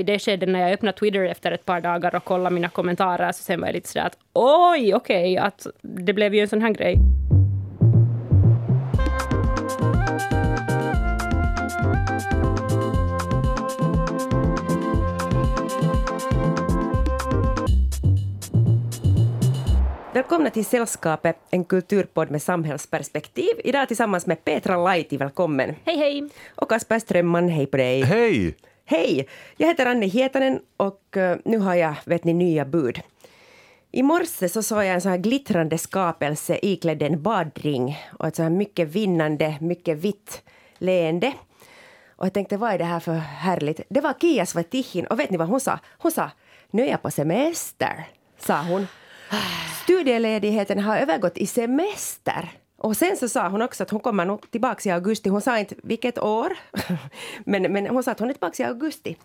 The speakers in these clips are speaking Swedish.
i det skedet när jag öppnade Twitter efter ett par dagar och kollade mina kommentarer, så sen var jag lite sådär att oj, okej, okay, att det blev ju en sån här grej. Välkomna till Sällskapet, en kulturpodd med samhällsperspektiv. Idag tillsammans med Petra Laiti, välkommen. Hej, hej. Och Kasper Strömman, hej på dig. Hej! Hej! Jag heter Anne Hietanen och eh, nu har jag, vet ni, nya bud. I morse så såg jag en sån här glittrande skapelse iklädd en badring och ett så här mycket vinnande, mycket vitt leende. Och jag tänkte, vad är det här för härligt? Det var Kia Svatihin och vet ni vad hon sa? Hon sa, nu är jag på semester, sa hon. Studieledigheten har övergått i semester. Och sen så sa hon också att hon kommer nog tillbaka i augusti. Hon sa inte vilket år, men, men hon sa att hon är tillbaka i augusti.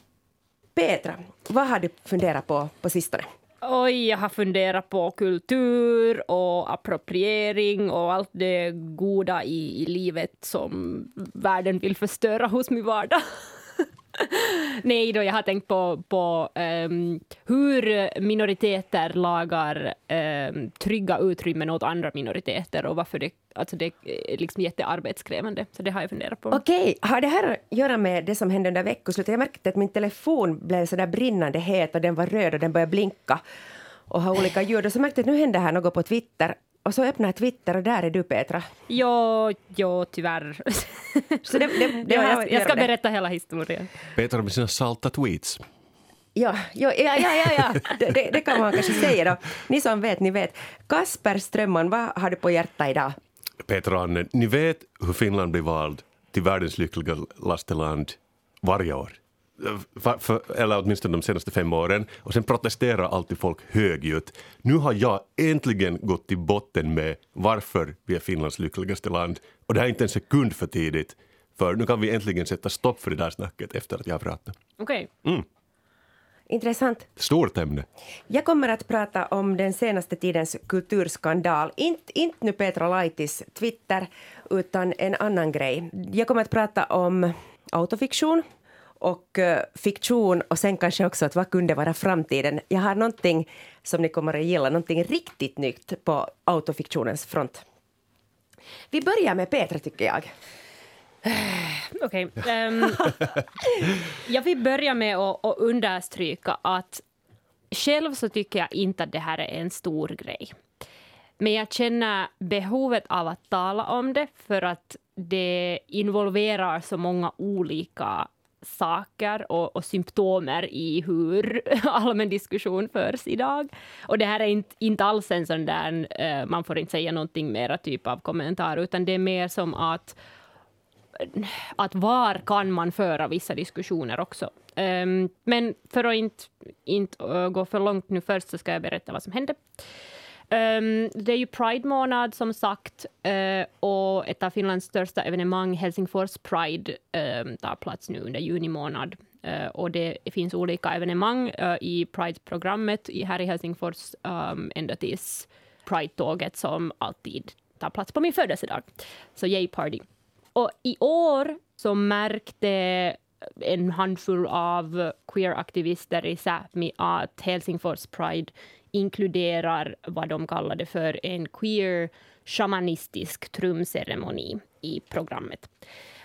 Petra, vad har du funderat på på sistone? Oj, jag har funderat på kultur och appropriering och allt det goda i, i livet som världen vill förstöra hos min vardag. Nej, då jag har tänkt på, på um, hur minoriteter lagar um, trygga utrymmen åt andra minoriteter och varför det, alltså det är liksom jättearbetskrävande. Så det har jag funderat på. Okej, har det här att göra med det som hände under veckoslutet? Jag märkte att min telefon blev så där brinnande het och den var röd och den började blinka och ha olika ljud. Och så märkte jag att nu händer här något på Twitter och så öppnar jag Twitter och där är du Petra. Jo, jo tyvärr. Så det, det, det ja, jag, jag ska berätta hela historien. Petra med sina salta tweets. Ja, ja, ja, ja, ja. Det, det, det, kan man kanske säga. Då. Ni som vet, ni vet. Kasper Strömman, vad har du på hjärtat idag? Petra Anne, ni vet hur Finland blir vald till världens lyckligaste land varje år för, för, eller åtminstone de senaste fem åren. Och sen protesterar alltid folk högljutt. Nu har jag äntligen gått till botten med varför vi är Finlands lyckligaste land. Och det här är inte en sekund för tidigt. För nu kan vi äntligen sätta stopp för det där snacket efter att jag har pratat. Okej. Okay. Mm. Intressant. Stort ämne. Jag kommer att prata om den senaste tidens kulturskandal. Inte, inte nu Petra Laitis Twitter, utan en annan grej. Jag kommer att prata om autofiktion och eh, fiktion och sen kanske också att vad kunde vara framtiden. Jag har någonting som ni kommer att gilla, någonting riktigt nytt på autofiktionens front. Vi börjar med Petra, tycker jag. Eh, okej. Ehm, okay. Um, jag vill börja med att, att understryka att själv så tycker jag inte att det här är en stor grej. Men jag känner behovet av att tala om det för att det involverar så många olika saker och, och symptomer i hur allmän diskussion förs idag. Och det här är inte, inte alls en sån där, uh, man får inte säga någonting mera typ av kommentar, utan det är mer som att att var kan man föra vissa diskussioner också. Um, men för att inte, inte uh, gå för långt nu först så ska jag berätta vad som hände. Um, det är ju Pride-månad som sagt uh, och ett av Finlands största evenemang, Helsingfors Pride, um, tar plats nu under juni månad. Uh, och det finns olika evenemang uh, i Pride-programmet här i Helsingfors um, ända tills Pride-tåget som alltid tar plats på min födelsedag. Så yay party. Och i år så märkte en handfull av queer-aktivister i Sápmi att Helsingfors Pride inkluderar vad de kallade för en queer shamanistisk trumceremoni i programmet.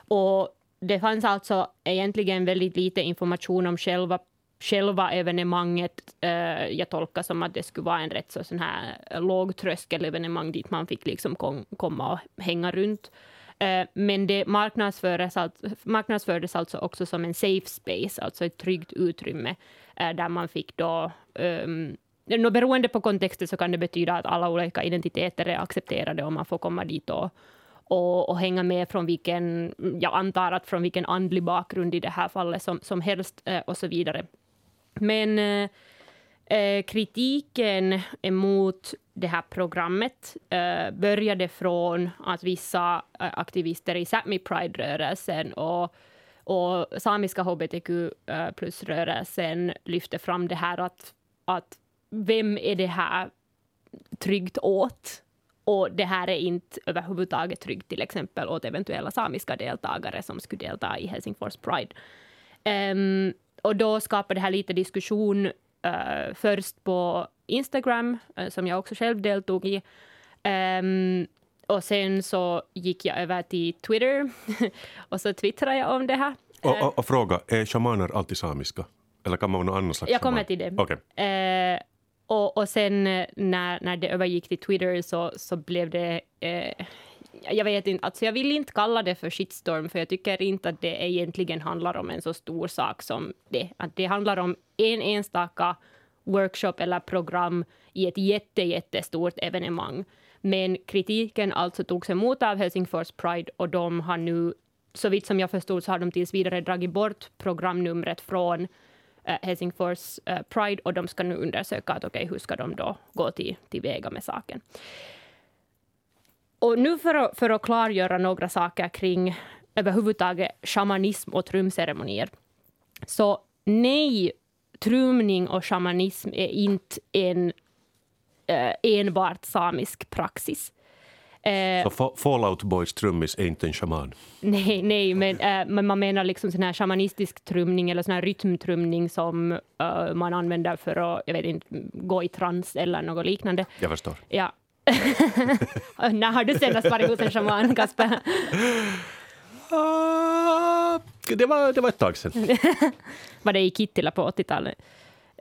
Och det fanns alltså egentligen väldigt lite information om själva själva evenemanget. Eh, jag tolkar som att det skulle vara en rätt så sån här lågtröskelevenemang dit man fick liksom kom, komma och hänga runt. Eh, men det marknadsfördes, alltså, marknadsfördes alltså också som en safe space, alltså ett tryggt utrymme eh, där man fick då um, No, beroende på kontexten så kan det betyda att alla olika identiteter är accepterade och man får komma dit och, och, och, hänga med från vilken, jag antar att från vilken andlig bakgrund i det här fallet som, som helst eh, och så vidare. Men eh, eh, kritiken emot det här programmet eh, började från att vissa eh, aktivister i Sápmi Pride-rörelsen och, och samiska HBTQ plus-rörelsen lyfte fram det här att, att vem är det här tryggt åt? Och det här är inte överhuvudtaget tryggt till exempel åt eventuella samiska deltagare som skulle delta i Helsingfors Pride. Um, och då skapade det här lite diskussion uh, först på Instagram, uh, som jag också själv deltog i. Um, och sen så gick jag över till Twitter och så twittrade jag om det här. Och, och, och fråga, är shamaner alltid samiska? Eller kan man vara någon annan slags Jag kommer shaman? till det. Okej. Eh, och, och sen eh, när, när det övergick till Twitter så, så blev det... Eh, jag vet inte, alltså jag vill inte kalla det för shitstorm, för jag tycker inte att det egentligen handlar om en så stor sak som det. Att det handlar om en enstaka workshop eller program i ett jätte, jättestort evenemang. Men kritiken alltså togs emot av Helsingfors Pride och de har nu, så vitt som jag förstod, så har de tills vidare dragit bort programnumret från Eh, Helsingfors eh, Pride och de ska nu undersöka att, okay, hur ska de då gå till, väga. med saken. Och nu för att, för att klargöra några saker kring överhuvudtaget shamanism och trumceremonier. Så nej, trumning och shamanism är inte en eh, enbart samisk praxis. Eh, Så Fa- Fallout Boys trummis är inte en shaman? Nej, nej men, men man menar liksom sån här shamanistisk trumning eller sån här rytmtrumning som äh, man använder för att, jag vet inte, gå i trans eller något liknande. Jag förstår. Ja. När har du senast varit hos en shaman, Kasper? Ah, det, var, det var ett tag sedan. Var det i Kittila på 80-talet?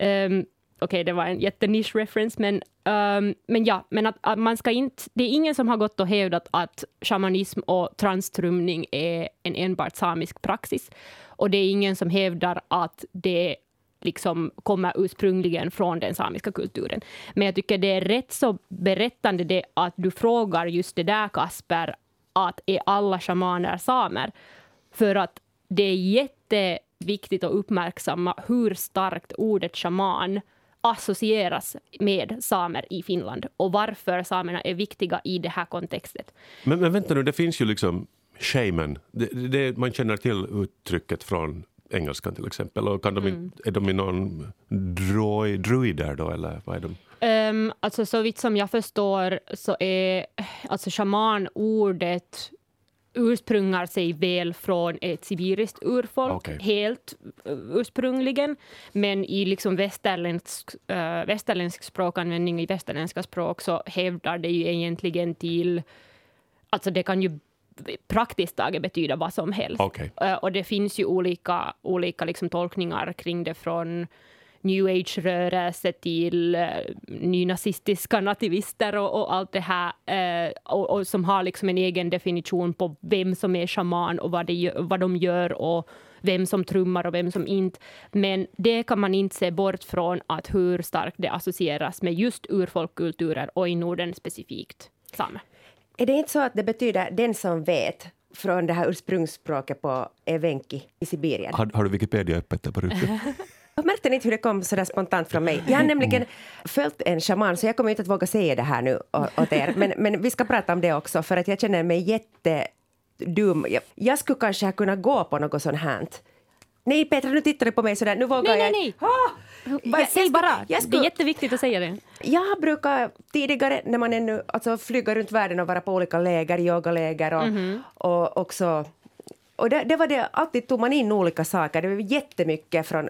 Um, Okej, det var en jättenisch reference, men, um, men ja, men att, att, man ska inte, det är ingen som har gått och hävdat att shamanism och transtrumning är en enbart samisk praxis. Och det är ingen som hävdar att det liksom kommer ursprungligen från den samiska kulturen. Men jag tycker det är rätt så berättande det att du frågar just det där, Kasper, att är alla shamaner samer? För att det är jätteviktigt att uppmärksamma hur starkt ordet shaman associeras med samer i Finland och varför samerna är viktiga i det här kontextet. Men, men vänta nu, det finns ju liksom shaman. Det, det, man känner till uttrycket från engelskan till exempel. Och kan de, mm. Är de i någon droid, druider då, eller vad är de? Um, alltså så vitt som jag förstår så är alltså shaman-ordet ursprungar sig väl från ett sibiriskt urfolk, Okej. helt uh, ursprungligen. Men i liksom västerländsk, uh, västerländsk språkanvändning, i västerländska språk, så hävdar det ju egentligen till... Alltså det kan ju praktiskt taget betyda vad som helst. Okej. Uh, och det finns ju olika, olika liksom tolkningar kring det från new age-rörelse till uh, nynazistiska nativister och, och allt det här uh, och, och som har liksom en egen definition på vem som är shaman och vad, det, vad de gör och vem som trummar och vem som inte. Men det kan man inte se bort från att hur starkt det associeras med just urfolkkulturer och i Norden specifikt samer. Är det inte så att det betyder den som vet från det här ursprungsspråket på evenki i Sibirien? Har, har du Wikipedia öppet där på rutan? Jag märkte inte hur det kom så där spontant från mig. Jag har nämligen följt en shaman, så jag kommer inte att våga säga det här nu åt er. Men, men vi ska prata om det också, för att jag känner mig jättedum. Jag, jag skulle kanske ha kunnat gå på något sånt här. Nej, Petra, nu tittar du på mig sådär. Nu vågar Nej, jag nej, nej. Ah! Bara, Jag- säg bara! skulle- jag Det skulle- är jätteviktigt att säga det. Jag brukar tidigare, när man ännu alltså, flyger runt världen och vara på olika läger, yogaläger och, och också och det, det var det, alltid tog man in olika saker. Det var jättemycket från,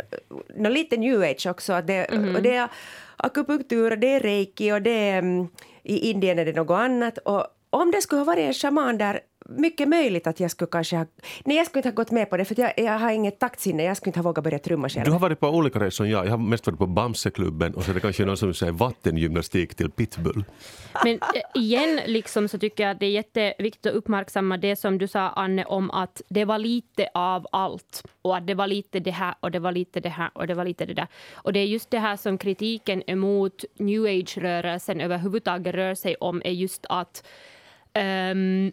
no, lite new age också. Att det, och det är akupunktur, det är reiki och det är, mm, i Indien är det något annat. Och om det skulle ha varit en shaman där, mycket möjligt att jag skulle kanske ha... Nej, jag skulle inte ha gått med på det, för jag, jag har inget taktsinne. Jag skulle inte ha vågat börja trumma själv. Du har varit på olika resor som jag. Jag har mest varit på Bamseklubben och så är det kanske någon som säger vattengymnastik till pitbull. Men eh, igen liksom så tycker jag att det är jätteviktigt att uppmärksamma det som du sa, Anne, om att det var lite av allt. Och att det var lite det här och det var lite det här och det var lite det där. Och det är just det här som kritiken emot new age-rörelsen överhuvudtaget rör sig om, är just att ehm,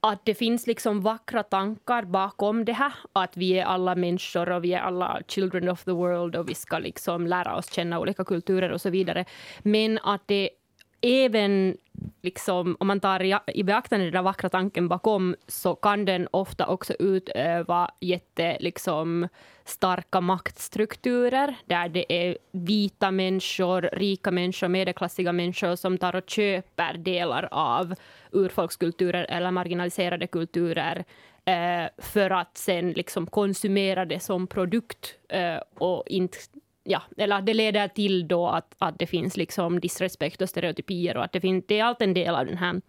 att det finns liksom vackra tankar bakom det här. Att vi är alla människor och vi är alla children of the world och vi ska liksom lära oss känna olika kulturer och så vidare. Men att det även, liksom, om man tar i, i beaktande den där vackra tanken bakom, så kan den ofta också utöva jätte, liksom, starka maktstrukturer, där det är vita människor, rika människor, medelklassiga människor som tar och köper delar av urfolkskulturer eller marginaliserade kulturer eh, för att sen liksom konsumera det som produkt eh, och inte ja, eller det leder till då att, att det finns liksom disrespekt och stereotypier och att det, finns, det är allt en del av den här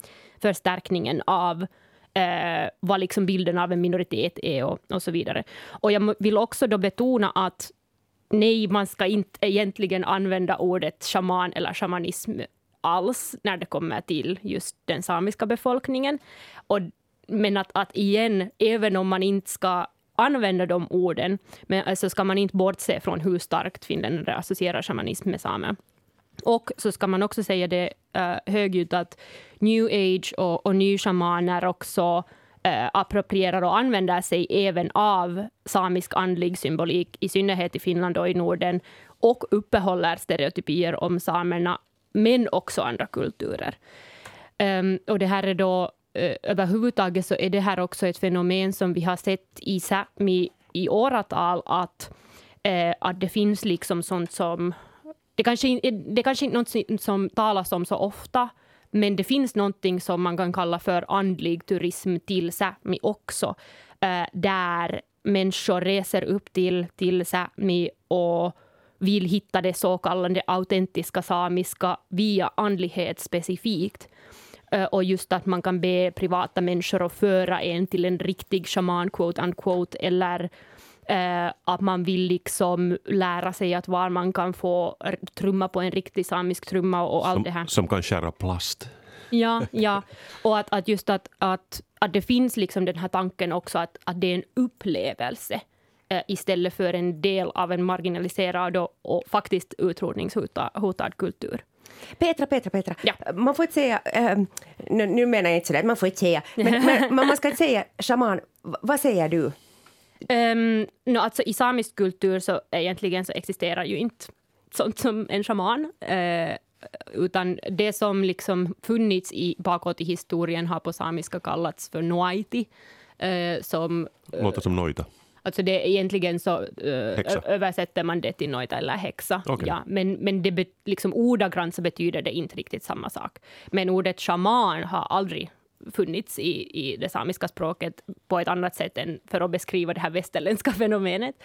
förstärkningen av eh, vad liksom bilden av en minoritet är och, och så vidare. Och jag vill också då betona att nej, man ska inte egentligen använda ordet shaman eller shamanism alls när det kommer till just den samiska befolkningen. Och, men att, att igen, även om man inte ska använda de orden, men alltså ska man inte bortse från hur starkt finländare associerar shamanism med samer. Och så ska man också säga det uh, högljutt att new age och, och nyshamaner också uh, approprierar och använder sig även av samisk andlig symbolik, i synnerhet i Finland och i Norden, och uppehåller stereotypier om samerna, men också andra kulturer. Um, och det här är då Eh, överhuvudtaget så är det här också ett fenomen som vi har sett i Sápmi i åratal, att, eh, att det finns liksom sånt som det kanske, det kanske inte är något som talas om så ofta, men det finns någonting som man kan kalla för andlig turism till Sápmi också, eh, där människor reser upp till, till Sápmi och vill hitta det så kallade autentiska samiska via andlighet specifikt. Eh, och just att man kan be privata människor att föra en till en riktig shaman, quote unquote, eller Eh, att man vill liksom lära sig att var man kan få trumma på en riktig samisk trumma och allt det här. Som kan skära plast. Ja, ja. och att, att just att, att, att det finns liksom den här tanken också att, att det är en upplevelse eh, istället för en del av en marginaliserad och, och faktiskt utrotningshotad kultur. Petra, Petra, Petra. Ja. Man får inte säga, äh, nu, nu menar jag inte sådär, man får inte säga, men, men man ska inte säga shaman. Vad säger du? Um, no, alltså, I samisk kultur så egentligen så existerar ju inte sånt som en shaman. Uh, utan det som liksom funnits i, bakåt i historien har på samiska kallats för noaiti. Uh, som, uh, Låter som noita. Alltså det egentligen så uh, översätter man det till noita eller häxa. Okay. Ja, men men det be, liksom ordagrant så betyder det inte riktigt samma sak. Men ordet shaman har aldrig funnits i, i det samiska språket på ett annat sätt än för att beskriva det här västerländska fenomenet.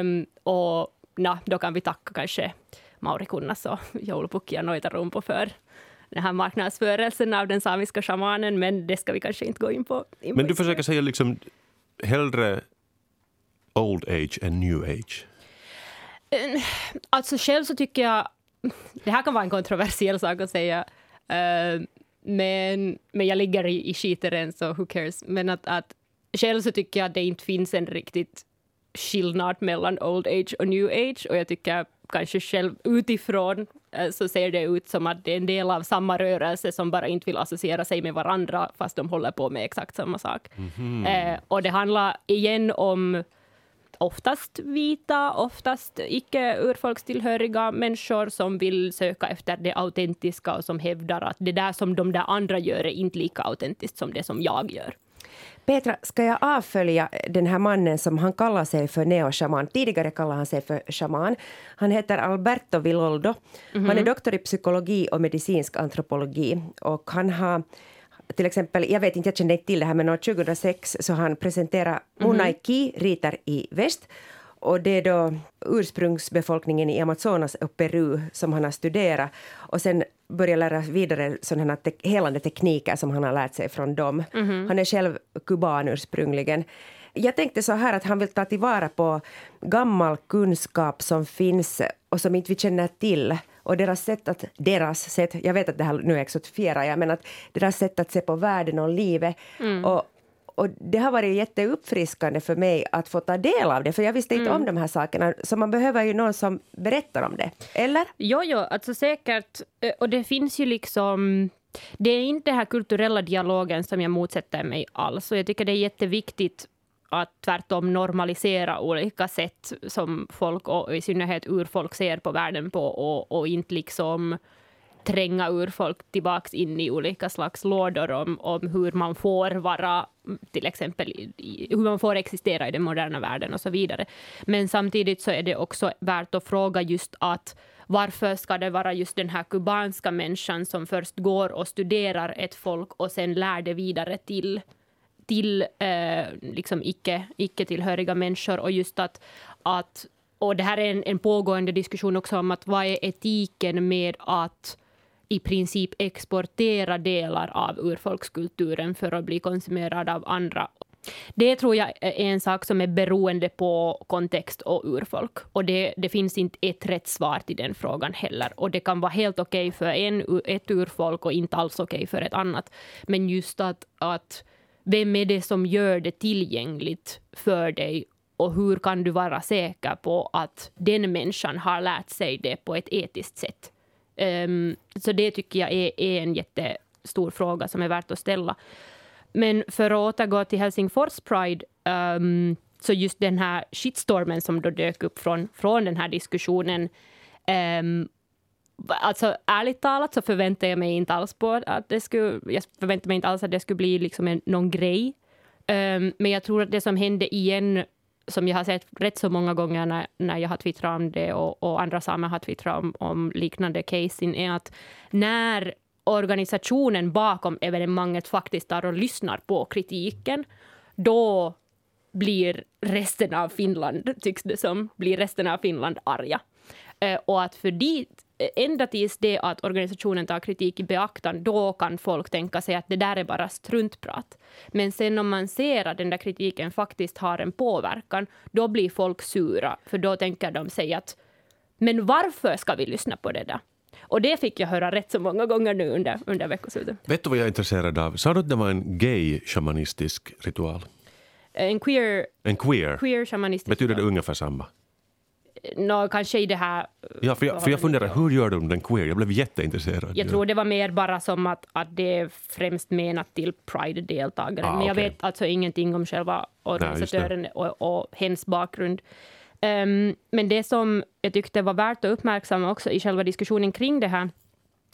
Um, och na, då kan vi tacka kanske Mauri Kunnas och Joulupukki ja Noitarumpo för den här marknadsförelsen av den samiska shamanen, men det ska vi kanske inte gå in på. In men på du försöker säga liksom hellre old age än new age? Alltså själv så tycker jag, det här kan vara en kontroversiell sak att säga, uh, men, men jag ligger i, i skiteren, så who cares. Men att, att själv så tycker jag att det inte finns en riktigt skillnad mellan old age och new age. Och jag tycker kanske själv utifrån eh, så ser det ut som att det är en del av samma rörelse som bara inte vill associera sig med varandra fast de håller på med exakt samma sak. Mm -hmm. eh, och det handlar igen om oftast vita, oftast icke urfolkstillhöriga människor som vill söka efter det autentiska och som hävdar att det där som de där andra gör är inte lika autentiskt som det som jag gör. Petra, ska jag avfölja den här mannen som han kallar sig för neoshaman? Tidigare kallade han sig för shaman. Han heter Alberto Villoldo. Mm -hmm. Han är doktor i psykologi och medicinsk antropologi. Och han har till exempel, jag vet inte, jag kände inte till det här, men år 2006 så han presenterat Munaiki, mhm. ritar i väst. Och det är då ursprungsbefolkningen i Amazonas och Peru som han har studerat. Och sen börjat lära vidare sådana te helande tekniker som han har lärt sig från dem. Mm -hmm. Han är själv kuban ursprungligen. Jag tänkte så här att han vill ta tillvara på gammal kunskap som finns och som inte vi känner till och deras sätt att, deras sätt, jag vet att det här nu exotifierar jag, men att deras sätt att se på världen och livet. Mm. Och, och det har varit jätteuppfriskande för mig att få ta del av det, för jag visste inte mm. om de här sakerna. Så man behöver ju någon som berättar om det, eller? Jo, jo, alltså säkert. Eh, och det finns ju liksom... Det är inte den här kulturella dialogen som jag motsätter mig alls. Och jag tycker det är jätteviktigt att tvärtom normalisera olika sätt som folk, och i synnerhet urfolk, ser på världen på och, och inte liksom tränga urfolk tillbaks in i olika slags lådor om, om hur man får vara, till exempel i, hur man får existera i den moderna världen och så vidare. Men samtidigt så är det också värt att fråga just att varför ska det vara just den här kubanska människan som först går och studerar ett folk och sen lär det vidare till till eh, liksom icke, icke-tillhöriga människor och just att, att och det här är en, en pågående diskussion också om att vad är etiken med att i princip exportera delar av urfolkskulturen för att bli konsumerad av andra. Det tror jag är en sak som är beroende på kontext och urfolk. Och det, det finns inte ett rätt svar till den frågan heller. Och det kan vara helt okej okay för en, ett urfolk och inte alls okej okay för ett annat. Men just att, att vem är det som gör det tillgängligt för dig och hur kan du vara säker på att den människan har lärt sig det på ett etiskt sätt? Um, så det tycker jag är, är en jättestor fråga som är värt att ställa. Men för att återgå till Helsingfors Pride, um, så just den här shitstormen som då dök upp från, från den här diskussionen, um, Alltså ärligt talat så förväntar jag mig inte alls på att det skulle, jag förväntade mig inte alls att det skulle bli liksom en, någon grej. Um, men jag tror att det som hände igen, som jag har sett rätt så många gånger när, när jag har twittrat om det och, och andra samer har twittrat om, om liknande casen, är att när organisationen bakom evenemanget faktiskt tar och lyssnar på kritiken, då blir resten av Finland, tycks det som, blir resten av Finland arga. Eh, och att för dit, ända tills det att organisationen tar kritik i beaktan, då kan folk tänka sig att det där är bara struntprat. Men sen om man ser att den där kritiken faktiskt har en påverkan, då blir folk sura, för då tänker de sig att men varför ska vi lyssna på det där? Och det fick jag höra rätt så många gånger nu under, under veckoslutet. Vet du vad jag är intresserad av? Sa du att det var en gay-shamanistisk ritual? En queer, en queer. queer shamanistisk Betyder det ungefär samma? No, kanske i det här... Ja, för jag, för jag funderar, hur gör de den queer? Jag blev jätteintresserad. Jag tror det var mer bara som att, att det är främst menat till Pride-deltagare. Ah, Men jag okay. vet alltså ingenting om själva organisatören Nej, och, och hens bakgrund. Um, men det som jag tyckte var värt att uppmärksamma också i själva diskussionen kring det här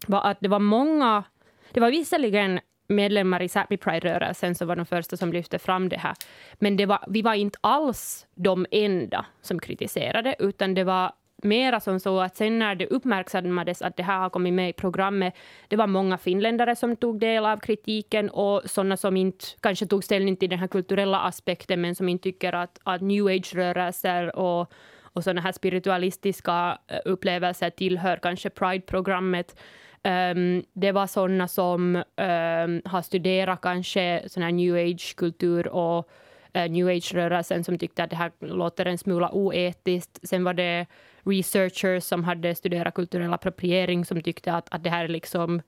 var att det var många... Det var visserligen medlemmar i Sápmi Pride-rörelsen som var de första som lyfte fram det här. Men det var, vi var inte alls de enda som kritiserade, utan det var mera som så att sen när det uppmärksammades att det här har kommit med i programmet, det var många finländare som tog del av kritiken och sådana som inte kanske tog ställning till den här kulturella aspekten men som inte tycker att, att new age-rörelser och, och sådana här spiritualistiska eh, upplevelser tillhör kanske Pride-programmet. Um, det var sådana som um, har studerat kanske sån här new age-kultur och uh, new age-rörelsen som tyckte att det här låter en smula oetiskt. Sen var det researchers som hade studerat kulturell appropriering som tyckte att, att det här är liksom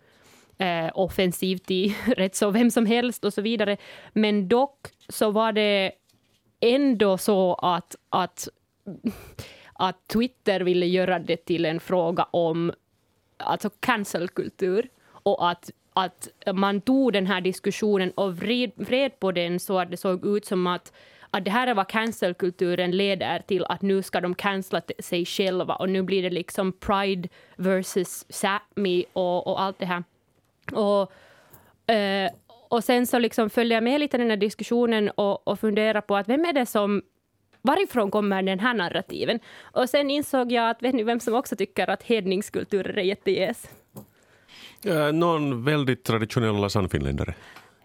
eh, offensivt i rätt så vem som helst och så vidare. Men dock så var det ändå så att, att, att Twitter ville göra det till en fråga om alltså cancelkultur och att, att man tog den här diskussionen och vred, vred på den så att det såg ut som att att det här är vad cancelkulturen leder till, att nu ska de cancella sig själva och nu blir det liksom Pride versus Sápmi och, och allt det här. Och, eh, och sen så liksom följde jag med lite i den här diskussionen och, och funderade på att vem är det som varifrån kommer den här narrativen? Och sen insåg jag att vet ni vem som också tycker att hedningskulturer är jättegäs? Ja, någon väldigt traditionella sannfinländare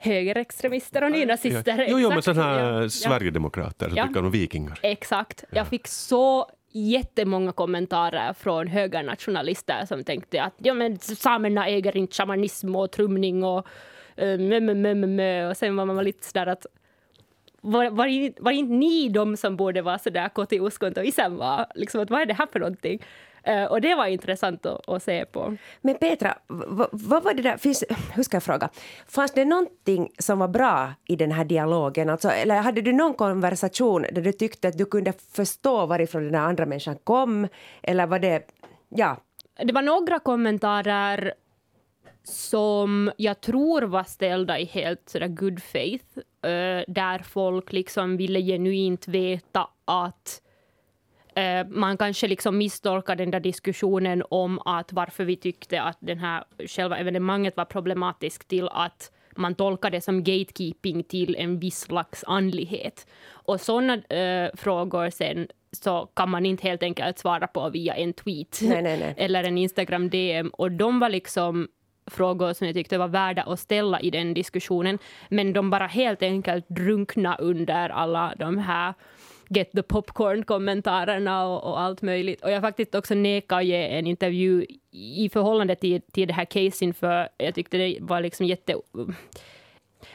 högerextremister och nynazister. Ja. Jo, jo, men sådana här ja. sverigedemokrater som ja. tycker om vikingar. Exakt. Jag fick så jättemånga kommentarer från högernationalister som tänkte att ja, men samerna äger inte shamanism och trumning och uh, mö, mö, mö, mö, och sen var man lite sådär att var, var, var inte ni de som borde vara sådär kåt i oskont och isen var liksom att vad är det här för någonting? Uh, och det var intressant att, att se på. Men Petra, vad var det där, finns, hur ska jag fråga, fanns det någonting som var bra i den här dialogen? Alltså, eller hade du någon konversation där du tyckte att du kunde förstå varifrån den andra människan kom? Eller var det, ja? Det var några kommentarer som jag tror var ställda i helt sådär good faith, där folk liksom ville genuint veta att Uh, man kanske liksom misstolkar den där diskussionen om att varför vi tyckte att den här själva evenemanget var problematiskt till att man tolkar det som gatekeeping till en viss slags andlighet. Och sådana uh, frågor sen så kan man inte helt enkelt svara på via en tweet nej, nej, nej. eller en Instagram DM. Och de var liksom frågor som jag tyckte var värda att ställa i den diskussionen. Men de bara helt enkelt drunkna under alla de här get the popcorn-kommentarerna och, och, allt möjligt. Och jag faktiskt också nekade att ge en intervju i förhållande till, till det här casen, för jag tyckte det var liksom jätte...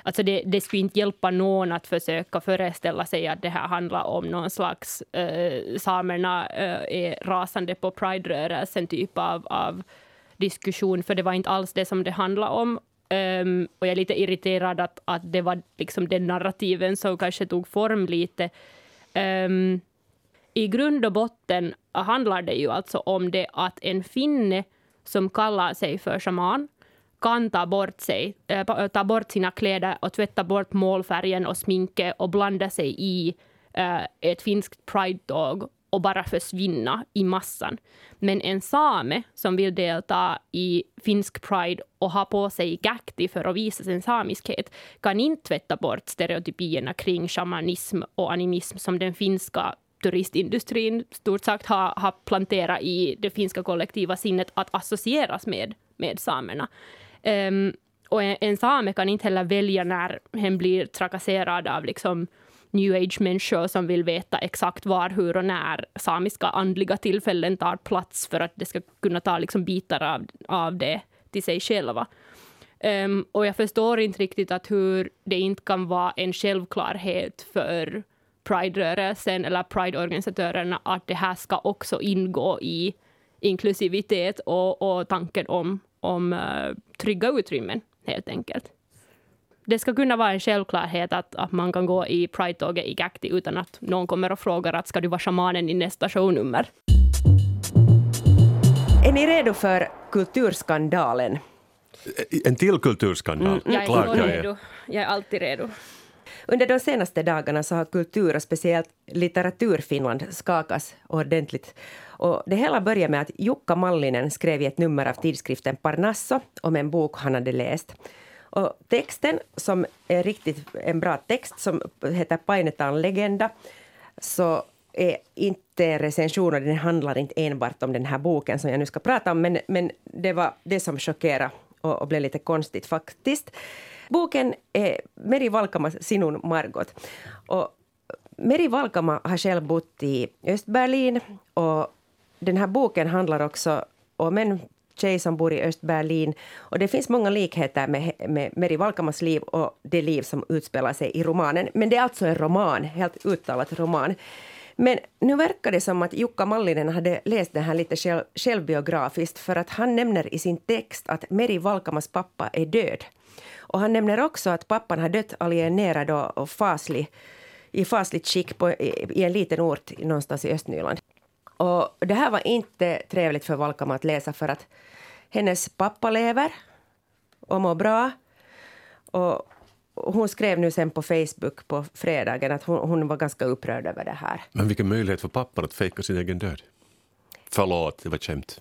Alltså det, det skulle inte hjälpa någon att försöka föreställa sig att det här handlar om någon slags äh, samerna äh, är rasande på Pride-rörelsen typ av, av diskussion, för det var inte alls det som det handlade om. Um, och jag är lite irriterad att, att det var liksom den narrativen som kanske tog form lite. Um, I grund och botten handlar det ju alltså om det att en finne som kallar sig för shaman kan ta bort, sig, äh, ta bort sina kläder och tvätta bort målfärgen och sminket och blanda sig i äh, ett finskt pride-tåg och bara försvinna i massan. Men en same som vill delta i finsk pride och ha på sig gakti för att visa sin samiskhet kan inte tvätta bort stereotypierna kring shamanism och animism som den finska turistindustrin stort sagt har, har planterat i det finska kollektiva sinnet att associeras med, med samerna. Um, och en, en same kan inte heller välja när hen blir trakasserad av liksom new age-människor som vill veta exakt var, hur och när samiska andliga tillfällen tar plats för att det ska kunna ta liksom bitar av, av det till sig själva. Um, och jag förstår inte riktigt att hur det inte kan vara en självklarhet för Pride-rörelsen eller Pride-organisatörerna att det här ska också ingå i inklusivitet och, och tanken om, om uh, trygga utrymmen, helt enkelt det ska kunna vara en självklarhet att, att man kan gå i Pride-tåget i Gakti utan att någon kommer och frågar att ska du vara shamanen i nästa shownummer. Är ni redo för kulturskandalen? En till kulturskandal? Mm, jag är Klart jag är. redo. Jag är alltid redo. Under de senaste dagarna så har kultur och speciellt litteraturfinland skakats ordentligt. Och det hela började med att Jukka Mallinen skrev i ett nummer av tidskriften Parnasso om en bok han hade läst. Och texten, som är riktigt en bra text, som heter Painetaan legenda, så är inte en recension och den handlar inte enbart om den här boken som jag nu ska prata om, men, men det var det som chockerade och, och blev lite konstigt faktiskt. Boken är Meri Valkamas Sinun Margot. Och Meri Valkama har själv bott i Östberlin och den här boken handlar också om en tjej som bor i Östberlin. Och det finns många likheter med, med Meri Valkamas liv och det liv som utspelar sig i romanen. Men det är alltså en roman, helt uttalat roman. Men nu verkar det som att Jukka Mallinen hade läst den här lite själv, självbiografiskt för att han nämner i sin text att Meri Valkamas pappa är död. Och han nämner också att pappan har dött alienerad och faslig, i fasligt skick på, i, i en liten ort någonstans i Östnyland. Och det här var inte trevligt för Valkama att läsa för att hennes pappa lever och mår bra. Och hon skrev nu sen på Facebook på fredagen att hon, hon, var ganska upprörd över det här. Men vilken möjlighet för pappan att fejka sin egen död. Förlåt, det var kämt.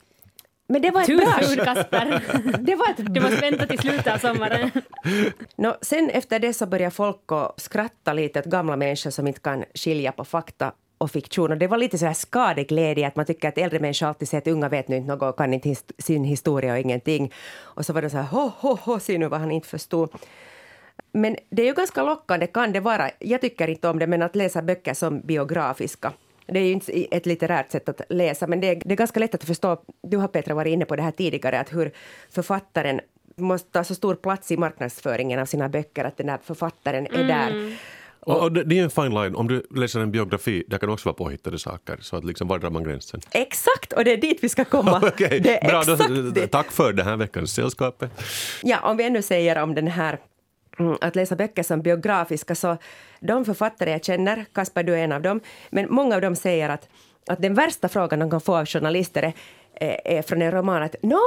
Men det var ett bra... Kasper. det var ett... Du måste vänta till slutet av sommaren. no, sen efter det så började folk att skratta lite åt gamla människor som inte kan skilja på fakta och fiktion. Och det var lite så här skadeglädje, att man tycker att äldre människor alltid säger att unga vet nu inte något och kan inte his sin historia och ingenting. Och så var det så här, ho, ho, ho, se nu vad han inte förstod. Men det är ju ganska lockande, kan det vara. Jag tycker inte om det, men att läsa böcker som biografiska. Det är ju inte ett litterärt sätt att läsa, men det är, det är ganska lätt att förstå. Du har Petra varit inne på det här tidigare, att hur författaren måste ta så stor plats i marknadsföringen av sina böcker, att den där författaren är mm. där och, och det, det, är en fine line. Om du läser en biografi, där kan också vara påhittade saker. Så att liksom, var drar man gränsen? Exakt, och det är dit vi ska komma. okay. det Bra, då, tack för den här veckans sällskapet. Ja, om vi ännu säger om den här mm, att läsa böcker som biografiska, så de författare jag känner, Kasper du är en av dem, men många av dem säger att, att den värsta frågan de kan få av journalister är, är från en roman att Nå,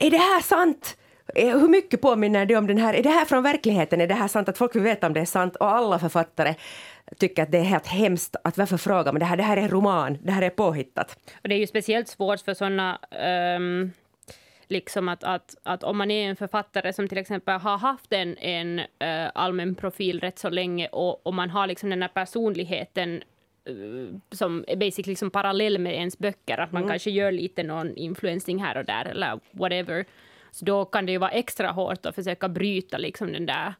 är det här sant? Eh, hur mycket påminner det om den här, är det här från verkligheten, är det här sant, att folk vill veta om det är sant och alla författare tycker att det är helt hemskt att varför fråga, men det här, det här är en roman, det här är påhittat. Och det är ju speciellt svårt för sådana um liksom att, att, att om man är en författare som till exempel har haft en, en uh, allmän profil rätt så länge och, och man har liksom den här personligheten uh, som är basically liksom parallell med ens böcker, att man mm. kanske gör lite någon influencing här och där eller whatever så då kan det ju vara extra hårt att försöka bryta liksom den där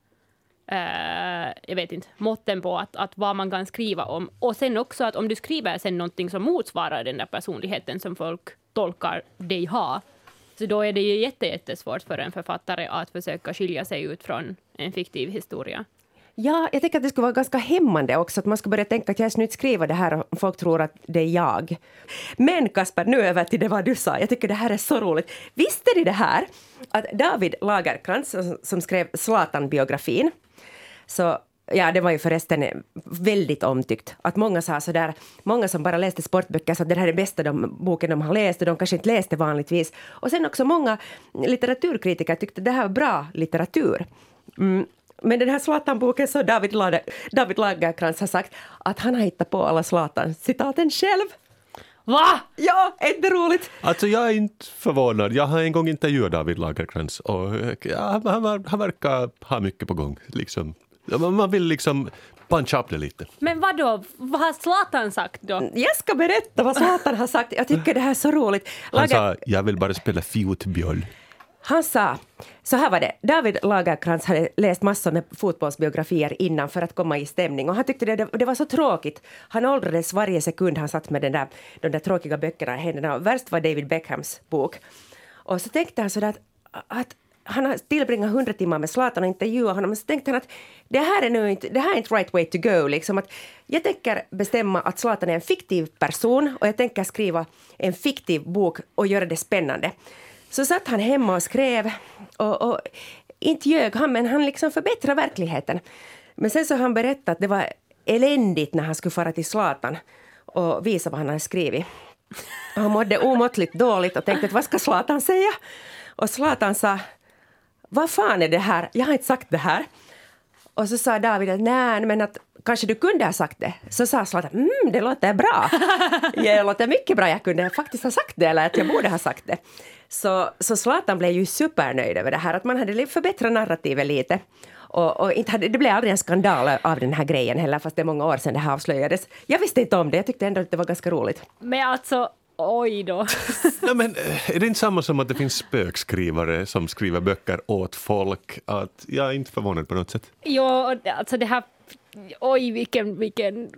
Uh, jag vet inte, måtten på att, att vad man kan skriva om. Och sen också att om du skriver sen någonting som motsvarar den där personligheten som folk tolkar dig ha, så då är det ju jättesvårt för en författare att försöka skilja sig ut från en fiktiv historia. Ja, jag tänker att det skulle vara ganska hämmande också, att man ska börja tänka att jag ska skriva det här och folk tror att det är jag. Men Kasper, nu över till det vad du sa. Jag tycker det här är så roligt. Visste ni det här att David Lagerkrantz, som skrev Zlatan-biografin, så Ja, det var ju förresten väldigt omtyckt. Att många sa sådär, många som bara läste sportböcker sa att det här är bästa de, boken de har läst och de kanske inte läste vanligtvis. Och sen också många litteraturkritiker tyckte att det här var bra litteratur. Mm. Men den här Zlatan-boken så David, Lade, David Lagercrantz har sagt att han har hittat på alla Zlatan-citaten själv. Va? Ja, är inte roligt? Alltså jag är inte förvånad. Jag har en gång intervjuat David Lagercrantz och ja, han, han verkar ha mycket på gång. Liksom. Man vill liksom puncha upp det lite. Men vad då? Vad har Zlatan sagt då? Jag ska berätta vad Zlatan har sagt. Jag tycker det här är så roligt. Lager... Han sa, jag vill bara spela fotboll. Han sa, så här var det, David Lagerkrantz hade läst massor med fotbollsbiografier innan för att komma i stämning och han tyckte det, det var så tråkigt. Han åldrades varje sekund han satt med den där, de där tråkiga böckerna i händerna. Värst var David Beckhams bok. Och så tänkte han sådär att, att han har tillbringat hundra timmar med Zlatan och intervjuat honom. Så tänkte han att det här är nu inte, det här är inte right way to go. Liksom att jag tänker bestämma att Zlatan är en fiktiv person och jag tänker skriva en fiktiv bok och göra det spännande. Så satt han hemma och skrev och, och inte ljög han, men han liksom förbättrade verkligheten. Men sen så har han berättat att det var eländigt när han skulle fara till Zlatan och visa vad han hade skrivit. Och Han mådde omåttligt dåligt och tänkte att vad ska Zlatan säga? Och Zlatan sa vad fan är det här? Jag har inte sagt det här. Och så sa David att nej, men att kanske du kunde ha sagt det. Så sa Zlatan, mm, det låter bra. det låter mycket bra, jag kunde faktiskt ha sagt det, eller att jag borde ha sagt det. Så, så Zlatan blev ju supernöjd över det här, att man hade förbättrat narrativet lite. Och, och inte hade, det blev aldrig en skandal av den här grejen heller, fast det är många år sedan det här avslöjades. Jag visste inte om det, jag tyckte ändå att det var ganska roligt. Men alltså, Oj då. no, men, eh, är det inte samma som att det finns spökskrivare som skriver böcker åt folk? Att jag är inte förvånad på något sätt. Jo, alltså det här... Oj, vilken... vilken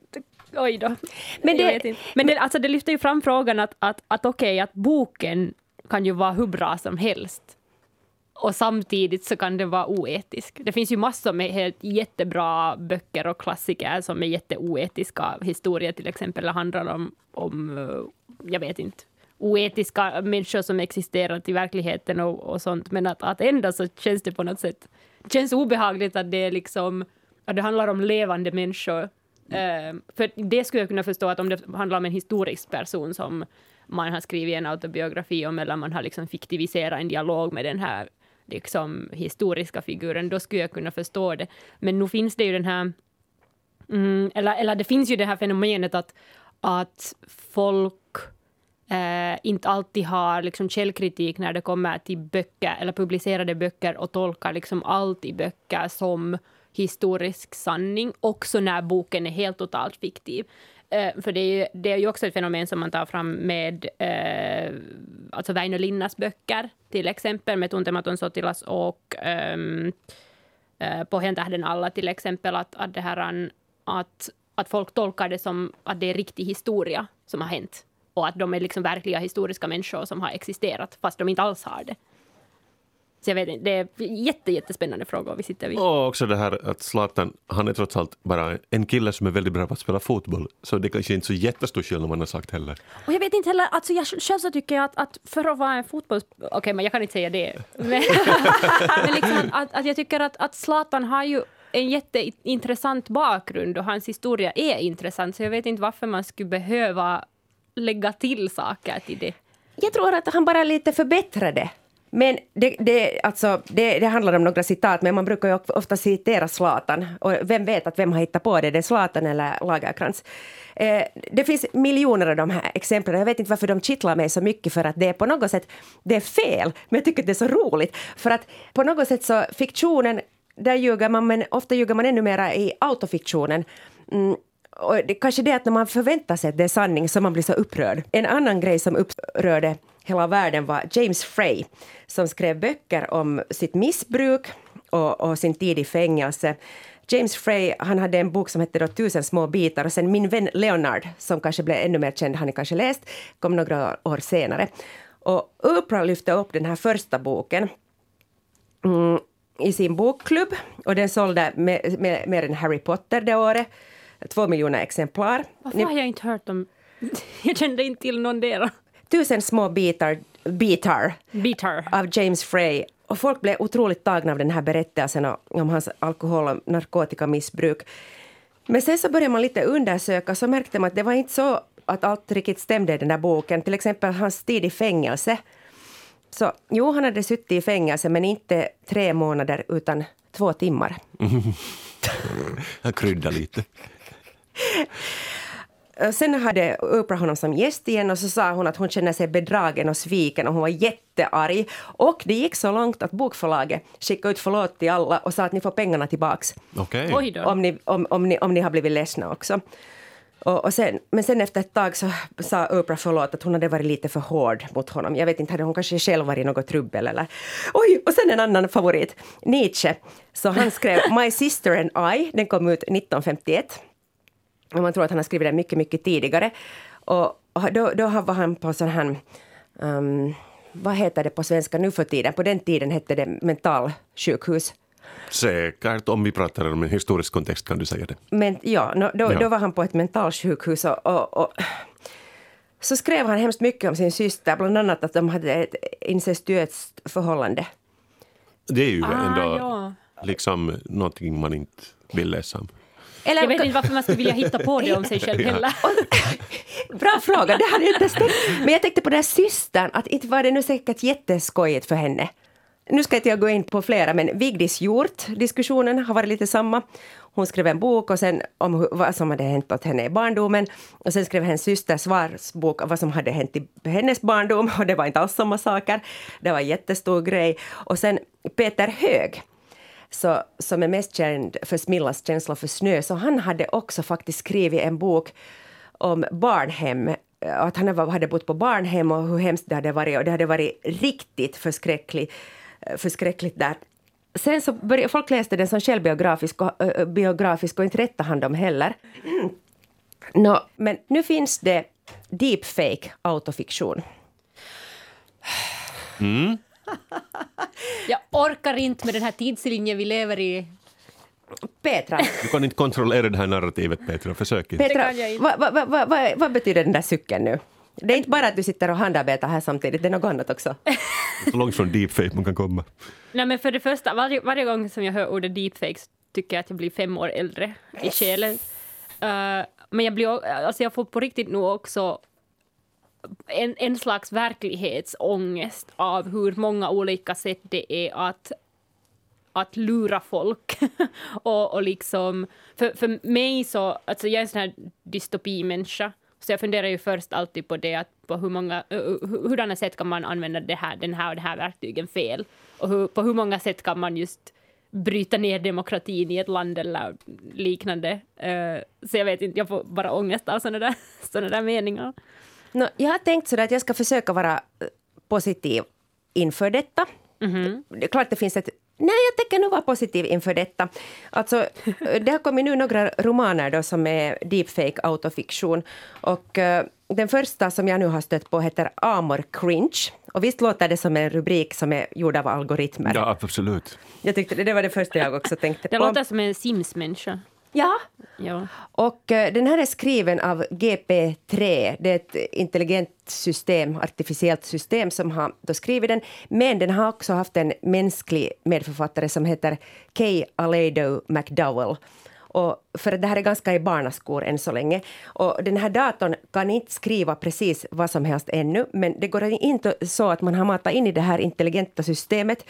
oj då. Men det, men det, alltså det lyfter ju fram frågan att, att, att okej, okay, att boken kan ju vara hur bra som helst. Och samtidigt så kan den vara oetisk. Det finns ju massor med helt jättebra böcker och klassiker som är jätteoetiska. Historier till exempel handlar om, om jag vet inte, oetiska människor som existerat i verkligheten och, och sånt. Men att, att ändå så känns det på något sätt det känns obehagligt att det är liksom att det handlar om levande människor. Uh, för det skulle jag kunna förstå att om det handlar om en historisk person som man har skrivit en autobiografi om eller man har liksom fiktiviserat en dialog med den här liksom historiska figuren, då skulle jag kunna förstå det. Men nu finns det ju den här, mm, eller, eller det finns ju det här fenomenet att, att folk Uh, inte alltid har liksom källkritik när det kommer till böcker eller publicerade böcker och tolkar liksom allt i böcker som historisk sanning, också när boken är helt totalt fiktiv. Uh, för det är, ju, det är ju också ett fenomen som man tar fram med uh, alltså Väinö Linnas böcker, till exempel med Tuntematon Sotilas och ehm, eh, um, uh, Pohjantähden alla till exempel, att, att, det här, att, att folk tolkar det som att det är riktig historia som har hänt och att de är liksom verkliga historiska människor som har existerat, fast de inte alls har det. Så jag vet inte, det är jätte, jättespännande frågor vi sitter vid. Och också det här att Zlatan, han är trots allt bara en kille som är väldigt bra på att spela fotboll. Så det kanske inte är så jättestor skillnad man har sagt heller. Och jag vet inte heller, alltså jag själv så tycker jag att, att för att vara en fotbolls... Okej, okay, men jag kan inte säga det. Men, men liksom att, att, att, jag tycker att, att Zlatan har ju en jätteintressant bakgrund och hans historia är intressant. Så jag vet inte varför man skulle behöva lägga till saker till det. Jag tror att han bara lite förbättrade men det, det, alltså, det, det, handlar om några citat, men man brukar ju ofta citera Zlatan. Och vem vet att vem har hittat på det? Det är Zlatan eller Lagerkrans. Eh, det finns miljoner av de här exemplen. Jag vet inte varför de kittlar mig så mycket för att det är på något sätt det är fel. Men jag tycker att det är så roligt. För att på något sätt så fiktionen, där ljuger man, men ofta ljuger man ännu mera i autofiktionen. Mm, och det, kanske det att när man förväntar sig att det är sanning så man blir så upprörd. En annan grej som upprörde hela världen var James Frey som skrev böcker om sitt missbruk och, och sin tid i fängelse. James Frey han hade en bok som hette då Tusen små bitar och sen min vän Leonard, som kanske blev ännu mer känd, har ni kanske läst, kom några år senare. Och Oprah lyfte upp den här första boken mm, i sin bokklubb och den sålde mer, mer, mer än Harry Potter det året. Två miljoner exemplar. Varför har jag inte hört om... Jag kände inte till någon där. Tusen små bitar, bitar Bitar. av James Frey. Och folk blev otroligt tagna av den här berättelsen om hans alkohol och narkotikamissbruk. Men sen så började man lite undersöka så märkte man att det var inte så att allt riktigt stämde i den där boken. Till exempel hans tid i fängelse. Så jo, han hade suttit i fängelse men inte tre månader utan två timmar. Jag kryddar lite. Sen hade Oprah honom som gäst igen och så sa hon att hon känner sig bedragen och sviken och hon var jättearg. Och det gick så långt att bokförlaget skickade ut förlåt till alla och sa att ni får pengarna tillbaks. Då. Om ni, om, om, ni, om ni har blivit ledsna också. Och, och sen, men sen efter ett tag så sa Oprah förlåt att hon hade varit lite för hård mot honom. Jag vet inte, hade hon kanske själv varit i något trubbel eller... Oj! Och sen en annan favorit, Nietzsche. Så han skrev My sister and I, den kom ut 1951. Och man tror att han har skrivit den mycket, mycket tidigare. Och, och då, då var han på sån här... Um, vad heter det på svenska nu för tiden? På den tiden hette det mentalsjukhus. Säkert, om vi pratar om en historisk kontext kan du säga det. Men ja, no, då, Ja. då var han på ett mentalsjukhus och, och, och så skrev han hemskt mycket om sin syster, bland annat att de hade ett incestuöst förhållande. Det är ju Ah, ändå ja. liksom någonting man inte vill läsa om. Eller, Jag vet inte varför man skulle vilja hitta på det om sig själv heller. Bra fråga, det hade jag inte ens tänkt. Men jag tänkte på den här systern, att inte var det nu säkert jätteskojigt för henne. Nu ska inte jag gå in på flera, men Vigdis Hjort, diskussionen har varit lite samma. Hon skrev en bok och sen om hur- vad som hade hänt åt henne i barndomen. Och sen skrev hennes syster svarsbok om vad som hade hänt i hennes barndom. Och det var inte alls samma saker. Det var en jättestor grej. Och sen Peter Hög, så, som är mest känd för Smillas känsla för snö, så han hade också faktiskt skrivit en bok om barnhem, eh, att han hade bott på barnhem och hur hemskt det hade varit och det hade varit riktigt förskräckligt, eh, förskräckligt där. Sen så började folk läste den som självbiografisk och, äh, biografisk och inte rättade han dem heller. No, men nu finns det deepfake autofiktion. Mm. Jag orkar inte med den här tidslinjen vi lever i. Petra, Du kan inte kontrollera det här narrativet Petra, försök inte. Petra vad va, va, va, va, vad betyder den där cykeln nu? Det är inte bara att du sitter och handarbetar här samtidigt, det är något annat också. Så långt från deepfake man kan komma. Nej, men för det första, varje, varje gång som jag hör ordet deepfake tycker jag att jag blir fem år äldre i själen. Eh, men jag, blir, alltså jag får på riktigt nog också en, en slags verklighetsångest av hur många olika sätt det är att att lura folk. och, och liksom, för, för mig så, alltså jag är en sån här dystopimänniska, så jag funderar ju först alltid på det, att på hur många, hurdana sätt kan man använda det här, den här och det här verktygen fel? Och hur, på hur många sätt kan man just bryta ner demokratin i ett land eller liknande. Eh, så jag vet inte, jag får bara ångest av sådana där, såna där meningar. Nå, jag har tänkt så att jag ska försöka vara eh, positiv inför detta. Det är klart det finns ett... Nej, jag tänker nog vara positiv inför detta. Alltså, det har kommit nu några romaner då som är deepfake autofiktion. Och eh, den första som jag nu har stött på heter Amor Cringe. Och visst låter det som en rubrik som är gjord av algoritmer? Ja, absolut. Jag tyckte det, det var det första jag också tänkte Det på. låter som en Sims-människa. Ja, Ja. och eh, den här är skriven av GP3. Det är ett intelligent system, artificiellt system som har då skrivit den. Men den har också haft en mänsklig medförfattare som heter Kay Aledo McDowell. Och för det här är ganska i barnaskor än så länge. Och den här datorn kan inte skriva precis vad som helst ännu, men det går inte så att man har matat in i det här intelligenta systemet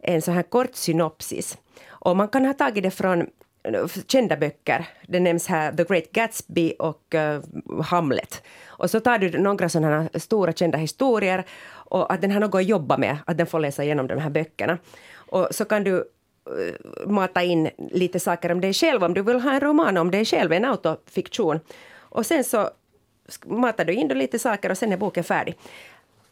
en så här kort synopsis. Och man kan ha tagit det från kända böcker. Det nämns här The Great Gatsby och uh, Hamlet. Och så tar du några sådana stora kända historier och att den har något att jobba med, att den får läsa igenom de här böckerna. Och så kan du uh, mata in lite saker om dig själv, om du vill ha en roman om dig själv, en autofiktion. Och sen så matar du in lite saker och sen är boken färdig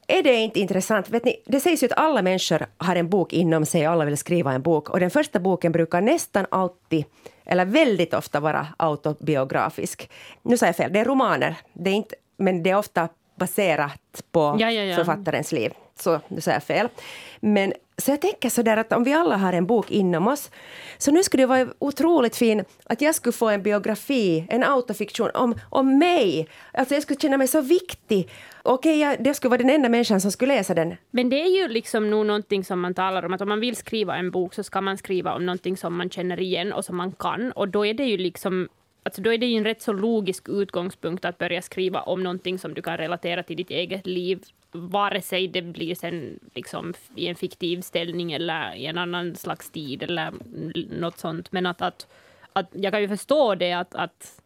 är det inte intressant? Vet ni, det sägs ju att alla människor har en bok inom sig alla vill skriva en bok. Och den första boken brukar nästan alltid, eller väldigt ofta, vara autobiografisk. Nu sa jag fel, det är romaner. Det är inte, men det är ofta baserat på Ja, ja, ja. författarens liv. Så nu sa jag fel. Men så jag tänker så där att om vi alla har en bok inom oss, så nu skulle det vara otroligt fint att jag skulle få en biografi, en autofiktion om, om mig. Alltså jag skulle känna mig så viktig. Okej, jag, det skulle vara den enda människan som skulle läsa den. Men det är ju liksom nog någonting som man talar om, att om man vill skriva en bok så ska man skriva om någonting som man känner igen och som man kan. Och då är det ju liksom Alltså då är det ju en rätt så logisk utgångspunkt att börja skriva om någonting som du kan relatera till ditt eget liv, vare sig det blir sen liksom i en fiktiv ställning eller i en annan slags tid eller något sånt. Men att, att, att jag kan ju förstå det att, att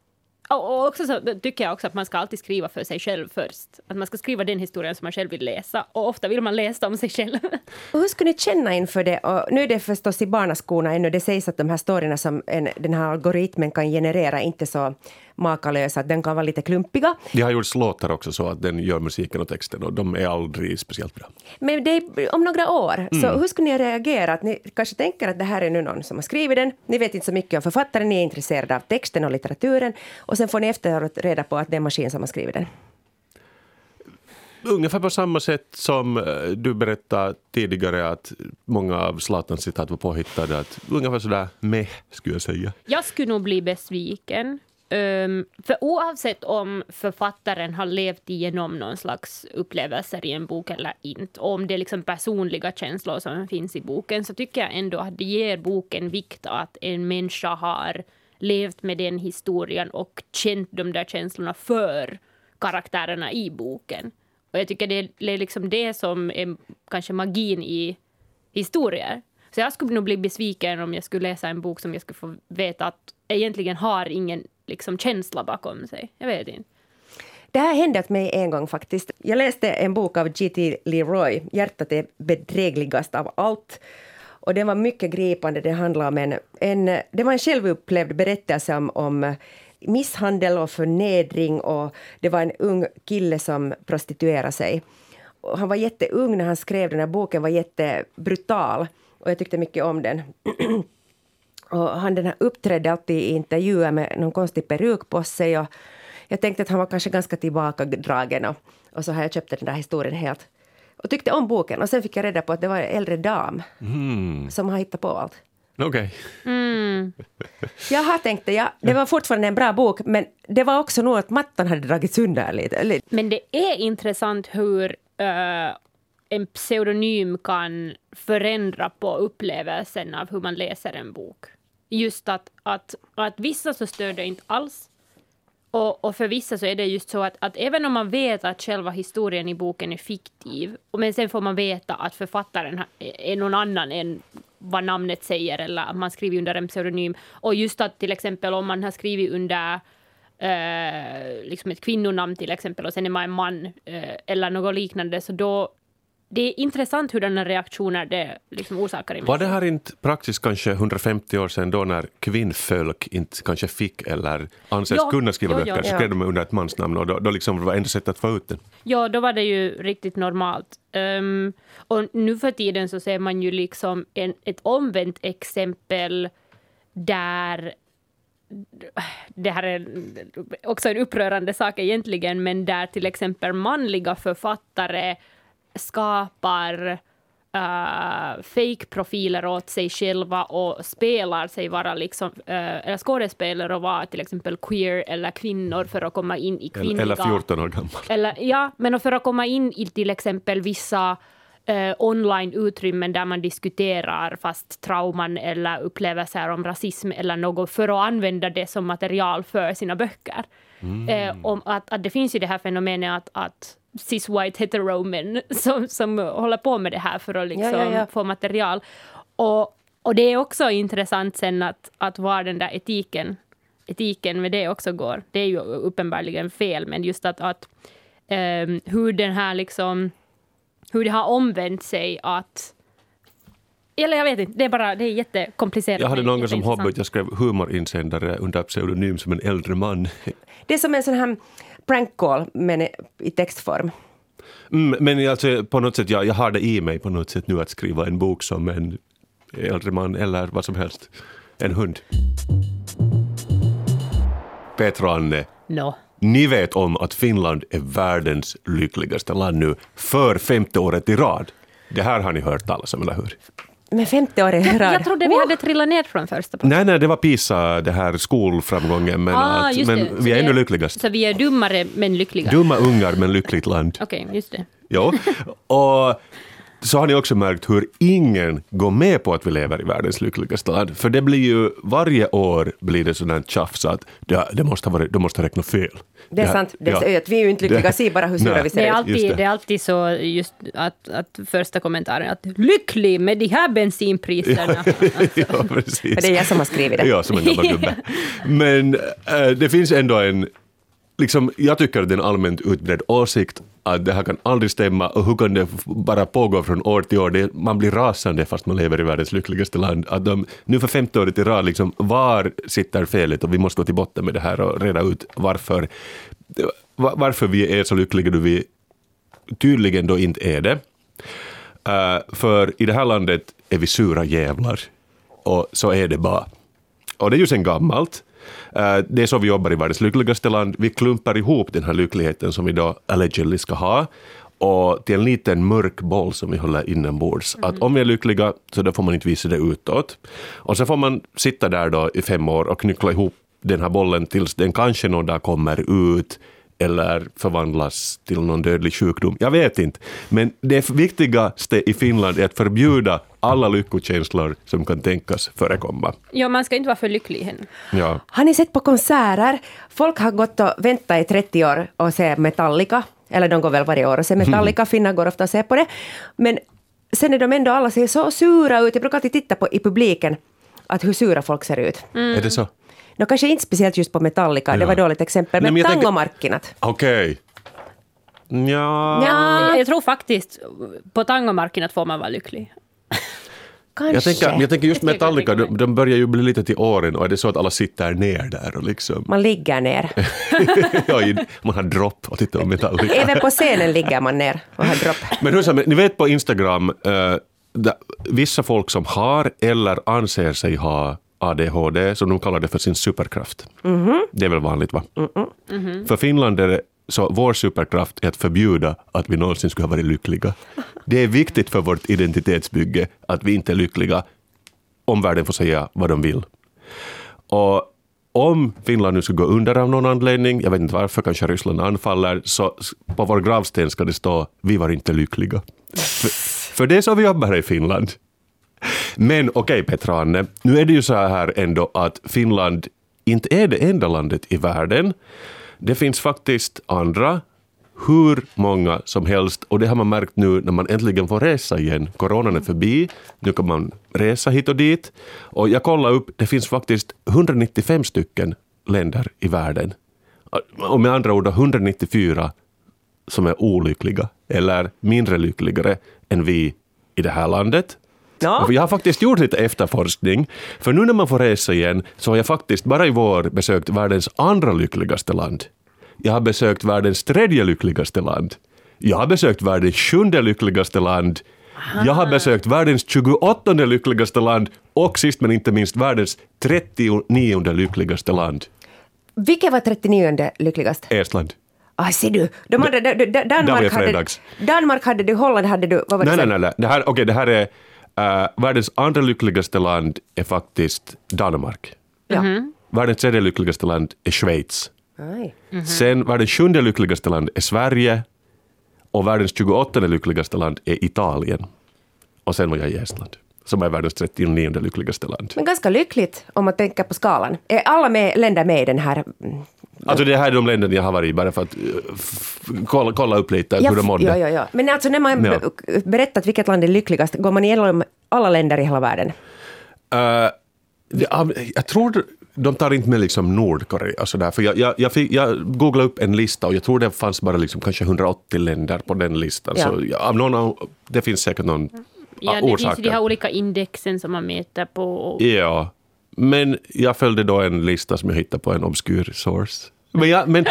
och också så tycker jag också att man ska alltid skriva för sig själv först. Att man ska skriva den historien som man själv vill läsa. Och ofta vill man läsa om sig själv. Och hur skulle ni känna inför det? Och nu är det förstås i barnaskorna ännu. Det sägs att de här storyna som en, den här algoritmen kan generera inte så makalösa, att den kan vara lite klumpiga. Det har gjorts låtar också så att den gör musiken och texten och de är aldrig speciellt bra. Men det är om några år. Så hur skulle ni reagera? Att ni kanske tänker att det här är nu någon som har skrivit den. Ni vet inte så mycket om författaren, ni är intresserade av texten och litteraturen. Och sen får ni efteråt reda på att det är en maskin som har skrivit den. Ungefär på samma sätt som eh, du berättade tidigare att många av Zlatans citat var påhittade. Att ungefär sådär meh, skulle jag säga. Jag skulle nog bli besviken. Um, för oavsett om författaren har levt igenom någon slags upplevelser i en bok eller inte, och om det är liksom personliga känslor som finns i boken, så tycker jag ändå att det ger boken vikt att en människa har levt med den historien och känt de där känslorna för karaktärerna i boken. Och jag tycker det är liksom det som är kanske magin i historier. Så jag skulle nog bli besviken om jag skulle läsa en bok som jag skulle få veta att egentligen har ingen liksom, känsla bakom sig. Jag vet inte. Det här hände åt mig en gång faktiskt. Jag läste en bok av G.T. Leroy, Hjärtat är bedrägligast av allt. Och den var mycket gripande. Det handlade om en, en, det var en självupplevd berättelse om, om misshandel och förnedring och det var en ung kille som prostituerade sig. Och han var jätteung när han skrev den här boken, var jättebrutal och jag tyckte mycket om den. och han den här uppträdde alltid i intervjuer med någon konstig peruk på sig och jag tänkte att han var kanske ganska tillbakadragen och, och så har jag köpt den där historien helt och tyckte om boken och sen fick jag reda på att det var en äldre dam Mm. som har hittat på allt. Okej. Mm. Jaha, tänkte jag. Det var fortfarande en bra bok, men det var också nog att mattan hade dragits under lite. Men det är intressant hur eh, en pseudonym kan förändra på upplevelsen av hur man läser en bok. Just att, att, att vissa så stör det inte alls. Och, och för vissa så är det just så att, att även om man vet att själva historien i boken är fiktiv, men sen får man veta att författaren är någon annan än vad namnet säger, eller att man skriver under en pseudonym. Och just att till exempel om man har skrivit under eh, liksom ett kvinnonamn till exempel och sen är man en man eh, eller något liknande, så då det är intressant hurdana reaktioner det liksom orsakar i Var det människor. här inte praxis kanske 150 år sedan då när kvinnfolk inte kanske fick eller anses kunna skriva jo, böcker jo. så skrev de under ett mansnamn och då, då liksom var det enda sättet att få ut den. Ja, då var det ju riktigt normalt. Ehm, och nu för tiden så ser man ju liksom en, ett omvänt exempel där det här är också en upprörande sak egentligen, men där till exempel manliga författare skapar uh, fake-profiler åt sig själva och spelar sig vara liksom, uh, eller skådespelare och vara till exempel queer eller kvinnor för att komma in i kvinnliga... eller 14 år gammal. Eller, ja, men för att komma in i till exempel vissa eh, online-utrymmen där man diskuterar fast trauman eller upplevelser om rasism eller något för att använda det som material för sina böcker. Eh, om att, att det finns ju det här fenomenet att, att cis-white hetero-män som, som håller på med det här för att liksom ja, ja. få material. Och, och det är också intressant sen att, att var den där etiken, etiken med det också går. Det är ju uppenbarligen fel, men just att, att ehm, hur den här liksom, hur det har omvänt sig att eller jag vet inte, det är bara det är jättekomplicerat. Jag hade någon gång som hobby att jag skrev humorinsändare under pseudonym som en äldre man. det är som en sån här prank call, men i textform. Mm, men alltså, på något sätt, jag, jag har det i mig på något sätt nu att skriva en bok som en äldre man eller vad som helst. En hund. Petra och Anne, No. ni vet om att Finland är världens lyckligaste land nu för femte året i rad. Det här har ni hört talas om, eller hur? Men 50 år i rad. Jag trodde vi hade trillat ner från första platsen. Nej, nej, det var PISA, det här skolframgången, men, Ah, att, just men det. Så vi är ännu lyckligast. Så vi är dummare men lyckliga. Dumma ungar, men lyckligt land. Okej, just det. Jo. Och så har ni också märkt hur ingen går med på att vi lever i världens lyckligaste land. För det blir ju, varje år blir det sådant tjafs att det, det måste ha varit, de måste ha räknat fel. Det är här- sant. Det är, ja. vi är ju inte lyckliga. Det- Se bara hur sura vi Det ser är, ut. alltid, det. det. är alltid så just att, att första kommentaren är att lycklig med de här bensinpriserna. ja, precis. Men det är jag som har skrivit det. Ja, som en gammal gubbe. Men äh, det finns ändå en... Liksom, jag tycker att det är en allmänt utbredd åsikt att det här kan aldrig stämma och hur kan det bara pågå från år till år? Det, man blir rasande fast man lever i världens lyckligaste land. Att de, nu för femte året i rad, liksom, var sitter felet? Och vi måste gå till botten med det här och reda ut varför, varför vi är så lyckliga då vi tydligen då inte är det. Uh, för i det här landet är vi sura jävlar. Och så är det bara. Och det är ju sen gammalt. Eh, det är så vi jobbar i världens lyckligaste land. Vi klumpar ihop den här lyckligheten som vi då allegedly ska ha och till en liten mörk boll som vi håller inombords. Att om vi är lyckliga så då får man inte visa det utåt. Och så får man sitta där då i fem år och knyckla ihop den här bollen tills den kanske någon dag kommer ut eller förvandlas till någon dödlig sjukdom. Jag vet inte. Men det viktigaste i Finland är att förbjuda alla lyckokänslor som kan tänkas förekomma. ja, man ska inte vara för lycklig än. Ja. Har ni sett på konserter? Folk har gått och väntat i 30 år och ser Metallica. Eller de går väl varje år och ser Metallica. Finnar går ofta och ser på det. Men sen är de ändå alla ser så sura ut. Jag brukar alltid titta på i publiken att hur sura folk ser ut. Är det så? No, kanske inte speciellt just på Metallica, det Ja. var ett dåligt exempel. Nej, Men, men jag tänker- tangomarkkinat. Okej. Ja. Ja. Jag tror faktiskt på tangomarken att får man vara lycklig. Kanske. Jag tänker, jag tänker just Metallica, det de, de börjar ju bli lite till åren och är det så att alla sitter ner där och liksom... Man ligger ner. man har dropp och tittar på Metallica. Även på scenen ligger man ner och har dropp. Men hur som, ni vet på Instagram, där, vissa folk som har eller anser sig ha ADHD, som de kallar det för sin superkraft. Det är väl vanligt va? För Finland är det så vår superkraft är att förbjuda att vi någonsin skulle ha varit lyckliga. Det är viktigt för vårt identitetsbygge att vi inte är lyckliga. Omvärlden får säga vad de vill. Och om Finland nu skulle gå under av någon anledning, jag vet inte varför, kanske Ryssland anfaller, så på vår gravsten ska det stå ”Vi var inte lyckliga”. För, för det är så vi jobbar i Finland. Men okej Petra-Anne. nu är det ju så här ändå att Finland inte är det enda landet i världen. Det finns faktiskt andra, hur många som helst. Och det har man märkt nu när man äntligen får resa igen. Coronan är förbi, nu kan man resa hit och dit. Och jag kollade upp, det finns faktiskt 195 stycken länder i världen. Och med andra ord 194 som är olyckliga eller mindre lyckligare än vi i det här landet. Ja. Jag har faktiskt gjort lite efterforskning, för nu när man får resa igen så har jag faktiskt bara i vår besökt världens andra lyckligaste land. Jag har besökt världens tredje lyckligaste land. Jag har besökt världens sjunde lyckligaste land. Jag har besökt världens 28 lyckligaste land och sist men inte minst världens 39 lyckligaste land, Vilket var 39 lyckligast? Estland. Ah, ser du. De hade, Där var Danmark, hade. Danmark hade du, Holland hade du, vad var det Nej, nej, nej. nej. Det här, okay, det här är äh, världens andra lyckligaste land är faktiskt Danmark. Ja. Världens tredje lyckligaste land är Schweiz. Aj. Sen världens sjunde lyckligaste land är Sverige och världens 28 lyckligaste land är Italien. Och sen var jag i Estland, som är världens 39 lyckligaste land. Men ganska lyckligt om man tänker på skalan. Är alla med, länder med i den här? Alltså det här är de länderna jag har varit i, bara för att uh, f- kolla, kolla upp lite hur de mådde. ja, ja, ja. Men alltså när man Ja. be- berättat vilket land är lyckligast, går man igenom alla länder i hela världen? Eh, det, ja, jag tror de tar inte med liksom Nordkorea sådär. För jag, jag, jag, fick, jag googlade upp en lista och jag tror det fanns bara liksom kanske 180 länder på den listan. Ja. Så ja, av någon, det finns säkert någon Ja, ja, det orsak. finns de här olika indexen som man mäter på. Och, Ja, men jag följde då en lista som jag hittade på en obskyr source. Men, jag, men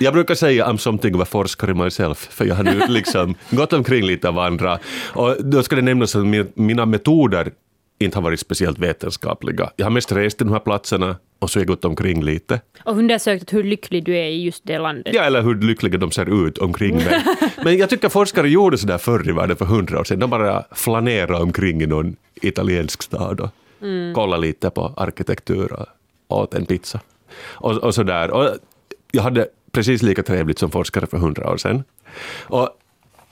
Jag brukar säga I'm something of a forskare myself, för jag har nu liksom gått omkring lite av andra. Och då ska det nämnas att min- mina metoder inte har varit speciellt vetenskapliga. Jag har mest rest till de här platserna och så har jag gått omkring lite. Och undersökt hur lycklig du är i just det landet. Ja, eller hur lyckliga de ser ut omkring mig. Men jag tycker forskare gjorde sådär förr i världen för hundra år sedan. De bara flanerade omkring i någon italiensk stad och Mm. kollade lite på arkitektur och åt en pizza. Och, och sådär. Och jag hade precis lika trevligt som forskare för hundra år sedan. Och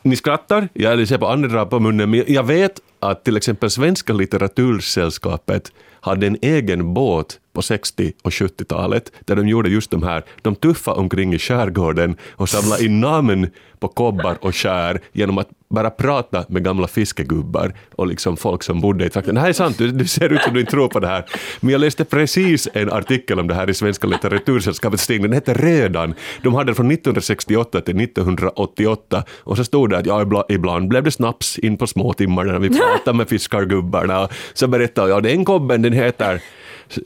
ni skrattar, jag ser på andra på munnen, men jag vet att till exempel Svenska litteratursällskapet hade en egen båt på 60 och 70-talet där de gjorde just de här, de tuffade omkring i skärgården och samlade in namn på kobbar och skär genom att bara prata med gamla fiskegubbar och liksom folk som bodde i trakten. Det här är sant, du, du ser ut som du inte tror på det här. Men jag läste precis en artikel om det här i Svenska litteratursällskapets tidning, den heter Rödan. De hade den från 1968 till 1988 och så stod det att ja, ibla- ibland blev det snaps in på småtimmarna när vi pratade med fiskargubbarna. Så berättade jag, den kobben den heter,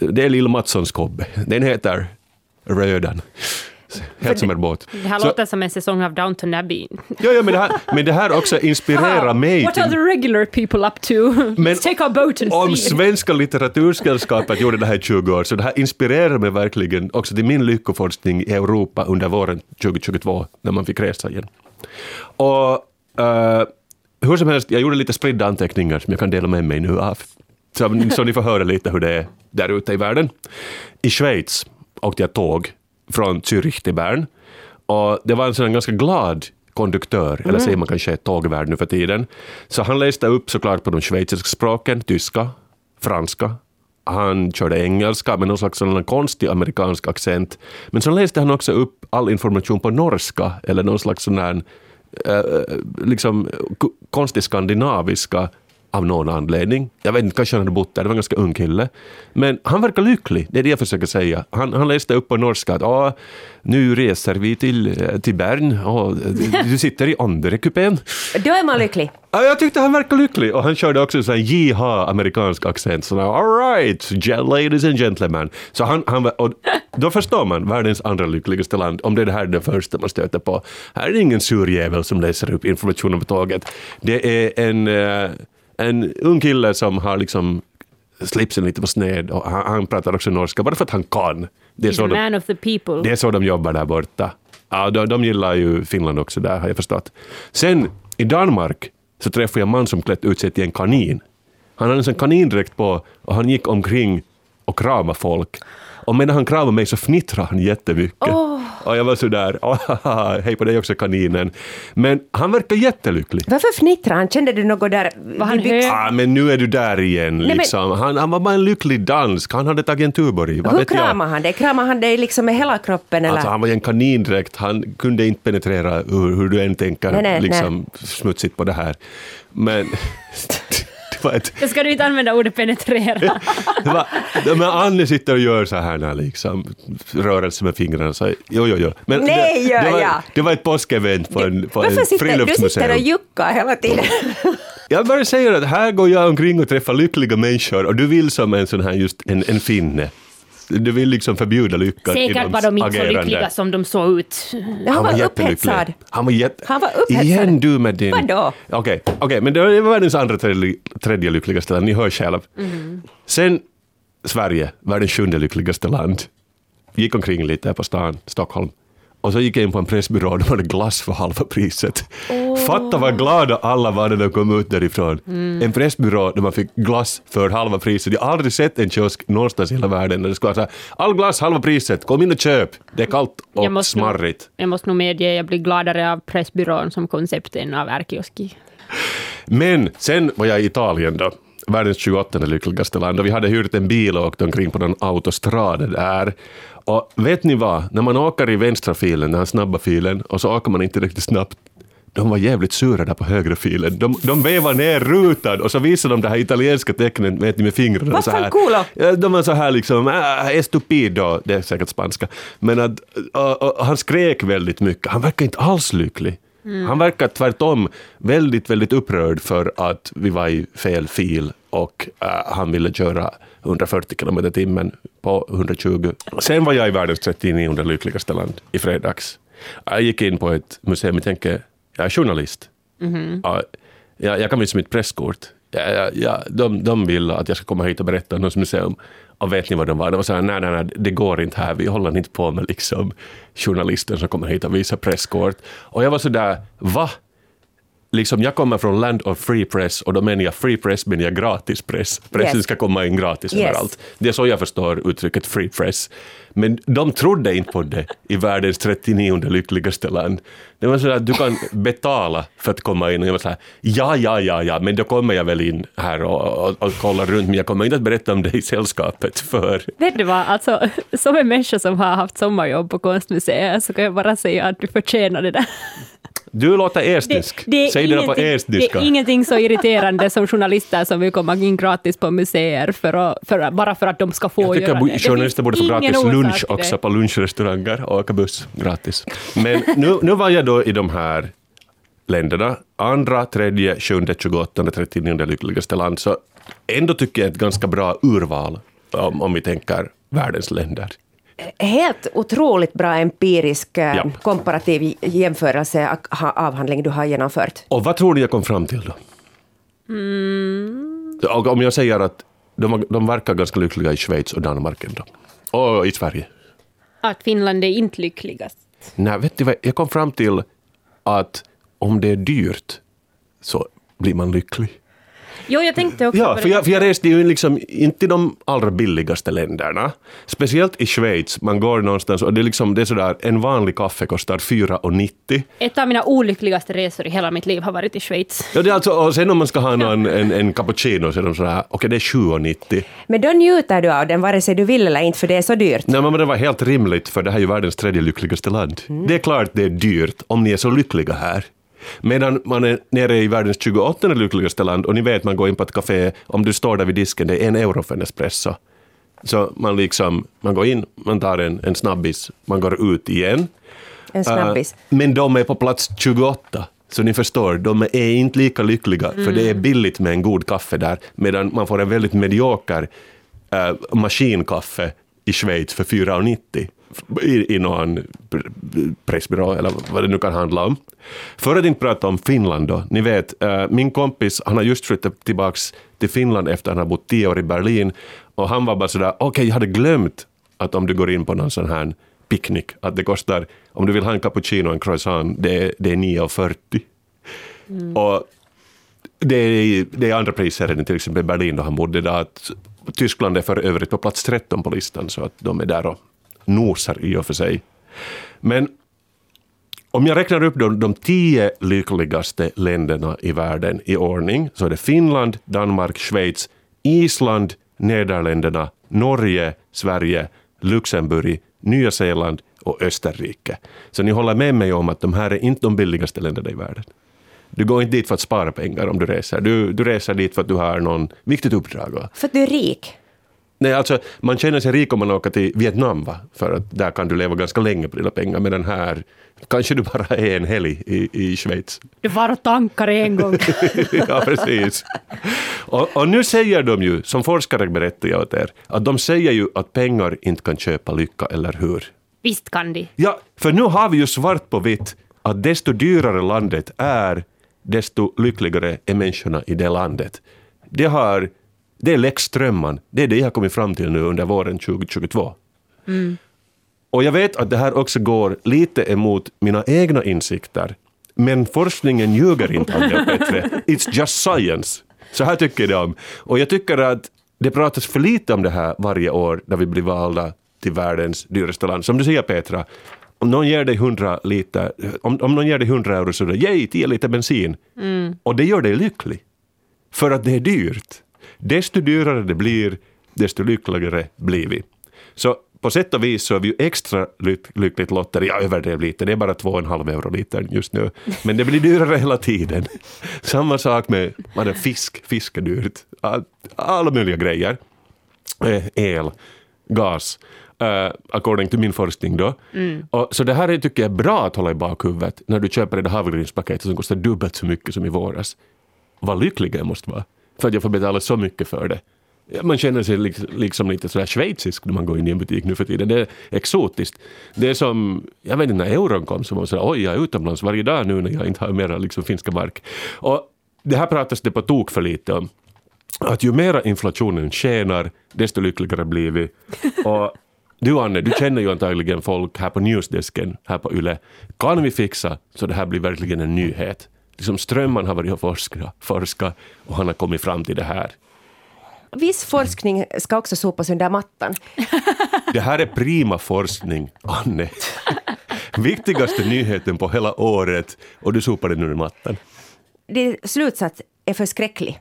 det är Lill-Matssons kobbe, den heter Rödan. Helt som en båt. Det här Så- låter som en säsong av Downton Abbey. Ja, ja men, det här, men det här också inspirerar mig What are till... the regular people up to? Men Let's take our boat and Om. Svenska litteratursällskapet gjorde det här i 20 år, så det här inspirerar mig verkligen också till min lyckoforskning i Europa under våren 2022, när man fick resa igen. Och eh, hur som helst, jag gjorde lite spridda anteckningar som jag kan dela med mig nu av. Så, så ni får höra lite hur det är där ute i världen. I Schweiz åkte jag tåg från Zürich till Bern. Och det var en sån ganska glad konduktör, eller säger man kanske tågvärd nu för tiden. Så han läste upp såklart på de schweiziska språken, tyska, franska. Han körde engelska med någon slags sån konstig amerikansk accent. Men så läste han också upp all information på norska, eller någon slags sån här eh, liksom k- konstig skandinaviska av någon anledning. Jag vet inte, kanske han hade bott där, det var en ganska ung kille. Men han verkar lycklig, det är det jag försöker säga. Han, han läste upp på norska att ah, nu reser vi till, eh, till Bern, ah, du- sitter i andra kupén. Då är man lycklig. Ja, jag tyckte han verkade lycklig och han körde också en jiha amerikansk accent. Så all right, ladies and gentlemen. Så han, han, och då förstår man världens andra lyckligaste land om det är det här det första man stöter på. Här är det ingen sur jävel som läser upp informationen på tåget. Det är en, eh, en ung kille som har liksom slipsen lite på sned och han, han pratar också norska bara för att han kan. Det är He's så de, man of the people. det är så de jobbar där borta. Ja, de, de gillar ju Finland också där, har jag förstått. Sen i Danmark så träffade jag en man som klätt ut sig till en kanin. Han hade en sån kanindräkt på och han gick omkring och kramade folk. Och medan han kramade mig så fnittrade han jättemycket. Och jag var sådär, "Ah, hej på dig också kaninen. Men han verkar jättelycklig. Varför fnittrar han? Kände du något där? Var han hög? Ah, men nu är du där igen. men- Liksom. han, han var bara en lycklig dansk. Han hade tagit en Tuborg. Vad Hur kramar han dig? Kramar han dig liksom med hela kroppen? Eller? Alltså han var en kanindräkt, han kunde inte penetrera hur, hur du än tänker Nej, nej, liksom, smutsigt på det här. Men var ett... Då ska du inte använda ordet penetrera. Var, men Anne sitter och gör så här när liksom, rörelse med fingrarna. Så, jo, jo, jo. Men Nej, det, gör det, var, jag. det var ett påskevent på en, på en Varför sitter du sitter friluftsmuseum. och juckar hela tiden? Jag bara säger att här går jag omkring och träffar lyckliga människor och du vill som en sån här just en, en finne. Du vill liksom förbjuda lyckan i Säkert var de inte så lyckliga som de såg ut. Han var jättelycklig. upphetsad. Han var, jätte... Han var upphetsad. Igen du med din... Vadå? Okej, okej, men det var världens andra tredje, tredje lyckligaste land, ni hör själv. Mm. Sen Sverige, världens sjunde lyckligaste land. Gick omkring lite på stan, Stockholm. Och så gick jag in på en pressbyrå och de hade glass för halva priset. Fatta vad glada alla var när de kom ut därifrån. Mm. En pressbyrå där man fick glass för halva priset. Jag har aldrig sett en kiosk någonstans i hela världen där det skulle vara så här, all glass halva priset, kom in och köp. Det är kallt och Jag måste nog- smarrigt. Jag måste nog medge, jag blir gladare av Pressbyrån som koncept än av ärkioski. Men sen var jag i Italien då, världens 28 lyckligaste land, och vi hade hyrt en bil och åkt omkring på någon autostrada där. Och vet ni vad, när man åker i vänstra filen, den här snabba filen, och så åker man inte riktigt snabbt, de var jävligt sura där på högra filen. De, de vevar ner rutan och så visar de det här italienska tecknet vet ni, med fingrarna. Vad fan? Ja, De var så här liksom, äh, estupido, det är säkert spanska. Men att, och, och, han skrek väldigt mycket, han verkar inte alls lycklig. Han verkar tvärtom väldigt, väldigt upprörd för att vi var i fel fil och äh, han ville köra 140 kilometer i timmen på 120. Sen var jag i världens 39 lyckligaste land i fredags. Jag gick in på ett museum och tänkte, jag är journalist. Ja, jag, jag kan visa mitt presskort. Ja, ja, ja, de, de vill att jag ska komma hit och berätta om något museum. Och vet ni vad de var? De var så här, nej, nej, nej, det går inte här. Vi håller inte på med liksom journalister som kommer hit och visar presskort. Och jag var så där, va? Liksom, jag kommer från Land of Free Press och då menar jag free press menar jag gratis press. Pressen Yes. ska komma in gratis Yes. överallt. Det är så jag förstår uttrycket free press. Men de trodde inte på det i världens 39 lyckligaste land. Det var så att du kan betala för att komma in och jag var så här, ja, ja, ja, ja, men då kommer jag väl in här och, och, och kollar runt, men jag kommer inte att berätta om det i sällskapet för Vet du vad, alltså, som en människa som har haft sommarjobb på konstmuseet så kan jag bara säga att du förtjänar det där. Du låter estnisk. Säg det där på det estniska. är ingenting så irriterande som journalister som vill komma in gratis på museer för att, för, bara för att de ska få Jag tycker göra att det. Det journalister borde få gratis lunch det. också på lunchrestauranger och åka buss gratis. Men nu, nu var jag då i de här länderna, andra, tredje, sjunde, tjugoåttonde, trettionionde lyckligaste land, så ändå tycker jag ett ganska bra urval om, om vi tänker världens länder. Helt otroligt bra empirisk eh, Ja. komparativ jämförelse avhandling du har genomfört. Och vad tror ni jag kom fram till då? Och om jag säger att de, de verkar ganska lyckliga i Schweiz och Danmark ändå. Och i Sverige. Att Finland är inte lyckligast. Nej, vet du vad? Jag kom fram till att om det är dyrt så blir man lycklig. Jo, jag tänkte också Ja, för jag, för jag reste ju liksom inte i de allra billigaste länderna. Speciellt i Schweiz, man går någonstans och det är, liksom, det är sådär, en vanlig kaffe kostar 4,90. Ett av mina olyckligaste resor i hela mitt liv har varit i Schweiz. Ja, det är alltså, och sen om man ska ha någon, en, en cappuccino så är de sådär, okej det är 7,90. Men då njuter du av den vare sig du vill eller inte, för det är så dyrt. Nej, men det var helt rimligt, för det här är ju världens tredje lyckligaste land. Det är klart det är dyrt om ni är så lyckliga här. Medan man är nere i världens 28 lyckligaste land och ni vet man går in på ett café, om du står där vid disken, det är en euro för en espresso. Så man liksom, man går in, man tar en, en snabbis, man går ut igen. En snabbis. Uh, men de är på plats 28. Så ni förstår, de är inte lika lyckliga, för det är billigt med en god kaffe där, medan man får en väldigt medioker uh, maskinkaffe i Schweiz för 4,90 i, i någon pressbyrå eller vad det nu kan handla om. För att inte prata om Finland då, ni vet, uh, min kompis han har just flyttat tillbaks till Finland efter att han har bott tio år i Berlin och han var bara sådär, okej jag hade glömt att om du går in på någon sån här picknick, att det kostar, om du vill ha en cappuccino och en croissant, det, är- det är 9,40. Och det är, det är andra priser än till exempel Berlin då han bodde där. Att Tyskland är för övrigt på plats 13 på listan så att de är där och nosar i och för sig. Men om jag räknar upp de, de tio lyckligaste länderna i världen i ordning så är det Finland, Danmark, Schweiz, Island, Nederländerna, Norge, Sverige, Luxemburg, Nya Zeeland och Österrike. Så ni håller med mig om att de här är inte de billigaste länderna i världen. Du går inte dit för att spara pengar om du reser. Du, du reser dit för att du har någon viktigt uppdrag. va? För att du är rik. Nej, alltså, man känner sig rik om man åker till Vietnam, va? för att där kan du leva ganska länge på dina pengar, medan här kanske du bara är en helg i, i Schweiz. Du var och tankade en gång. ja, precis. Och, och nu säger de ju, som forskare berättar jag åt er, att de säger ju att pengar inte kan köpa lycka, eller hur? Visst kan de. Ja, för nu har vi ju svart på vitt att desto dyrare landet är, desto lyckligare är människorna i det landet. Det, har, det är Lex Strömman, det är det jag har kommit fram till nu under våren 2022. Och jag vet att det här också går lite emot mina egna insikter. Men forskningen ljuger inte, Anja Petre. It's just science. Så här tycker de. Och jag tycker att det pratas för lite om det här varje år när vi blir valda till världens dyraste land. Som du säger Petra, om någon ger dig 100 liter, om, om någon ger dig 100 euro så är det yay, 10 liter bensin. Och det gör dig lycklig. För att det är dyrt. Desto dyrare det blir, desto lyckligare blir vi. Så på sätt och vis så är vi ju extra lyck- lyckligt lottade. Jag överdrev lite, det är bara 2,5 euro litern just nu. Men det blir dyrare hela tiden. Samma sak med vad är fisk, fisk är dyrt. All- Alla möjliga grejer. Eh, El, gas. Uh, according to min forskning då. Och, så det här är, tycker jag är bra att hålla i bakhuvudet när du köper det där havregrynspaketet som kostar dubbelt så mycket som i våras vad lycklig jag måste vara för att jag får betala så mycket för det. Man känner sig liksom, liksom lite sådär schweizisk när man går in i en butik nu för tiden. Det är exotiskt. Det är som, jag vet inte när euron kom så var man sådär, oj jag är utomlands varje dag nu när jag inte har mera liksom finska mark. Och det här pratas det på tok för lite om. Att ju mera inflationen tjänar, desto lyckligare blir vi. Och du Anne, du känner ju antagligen folk här på newsdesken, här på YLE. Kan vi fixa så det här blir verkligen en nyhet? Liksom Strömman har varit och forskat, forskat och han har kommit fram till det här. Viss forskning ska också sopas under mattan. Det här är prima forskning, Anne. Viktigaste nyheten på hela året och du sopar den under mattan. Din slutsats är förskräcklig.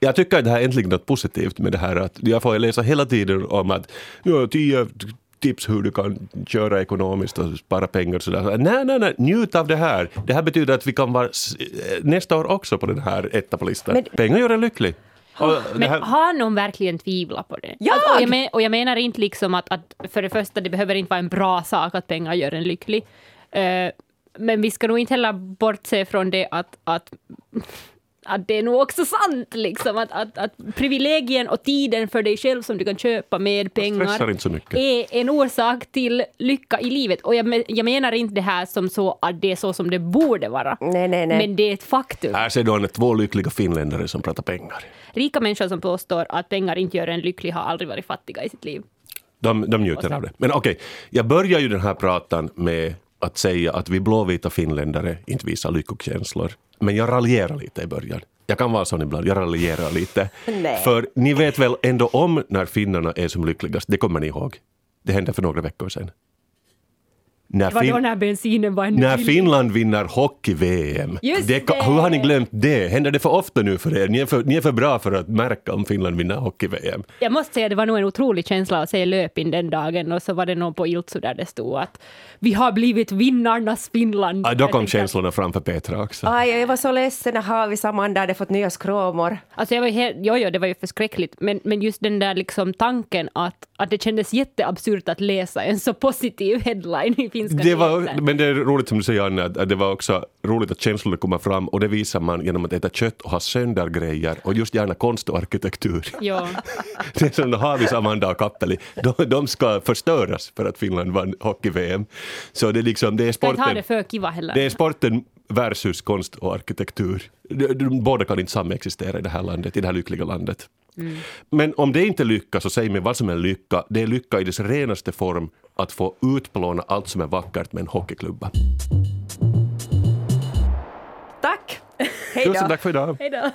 Jag tycker att det här är äntligen något positivt med det här att jag får läsa hela tiden om att ja, tio tips hur du kan köra ekonomiskt och spara pengar. och Sådär. Nej, nej, nej, njut av det här. Det här betyder att vi kan vara s- nästa år också på den här etta på listan. Men- Pengar gör en lycklig. Men har någon verkligen tvivlat på det? Jag! Alltså, och, jag men, och jag menar inte liksom att, att för det första, det behöver inte vara en bra sak att pengar gör en lycklig. Eh, men vi ska nog inte heller bortse från det att, att att det är nog också sant, liksom, att, att, att privilegien och tiden för dig själv som du kan köpa med pengar är en orsak till lycka i livet. Och jag, jag menar inte det här som så att det är så som det borde vara. Nej, nej, nej. Men det är ett faktum. här ser du Anne, två lyckliga finländare som pratar pengar. Rika människor som påstår att pengar inte gör en lycklig har aldrig varit fattiga i sitt liv. De, de njuter av det. Men okej, jag börjar ju den här pratan med att säga att vi blåvita finländare inte visar lyckokänslor. Men jag raljerar lite i början. Jag kan vara sån ibland, jag raljerar lite. För ni vet väl ändå om när finnarna är som lyckligast, det kommer ni ihåg. Det hände för några veckor sedan. När, Det var då Fin- när bensinen var när. Finland vinner hockey-VM. Hur har ni glömt det? Händer det för ofta nu för er? Ni är för, ni är för bra för att märka om Finland vinner hockey-VM. Jag måste säga det var nog en otrolig känsla att se löpin den dagen och så var det någon på Iltsu där det stod att vi har blivit vinnarnas Finland. Ah, då kom att- känslorna fram för Petra också. Aj, jag var så ledsen när Haavis Amanda hade fått nya skråmor. Alltså jag var helt, jo, jo, det var ju förskräckligt, men, men just den där liksom tanken att, att det kändes jätteabsurt att läsa en så positiv headline i finska Det var, men det är roligt som du säger Anna, att det var också roligt att känslorna kommer fram och det visar man genom att äta kött och ha sönder grejer och just gärna konst och arkitektur. Ja. Det är som Havis, Amanda och Kappeli, de, de ska förstöras för att Finland vann hockey-VM. Så det är liksom, det är Ska sporten, det för kiva heller. det är sporten versus konst och arkitektur. Båda kan inte samexistera i det här landet, i det här lyckliga landet. Men om det inte är lycka, så säg mig vad som är lycka. Det är lycka i dess renaste form att få utplåna allt som är vackert med en hockeyklubba. Tack! Hej då! Tusen tack för idag. Hej då.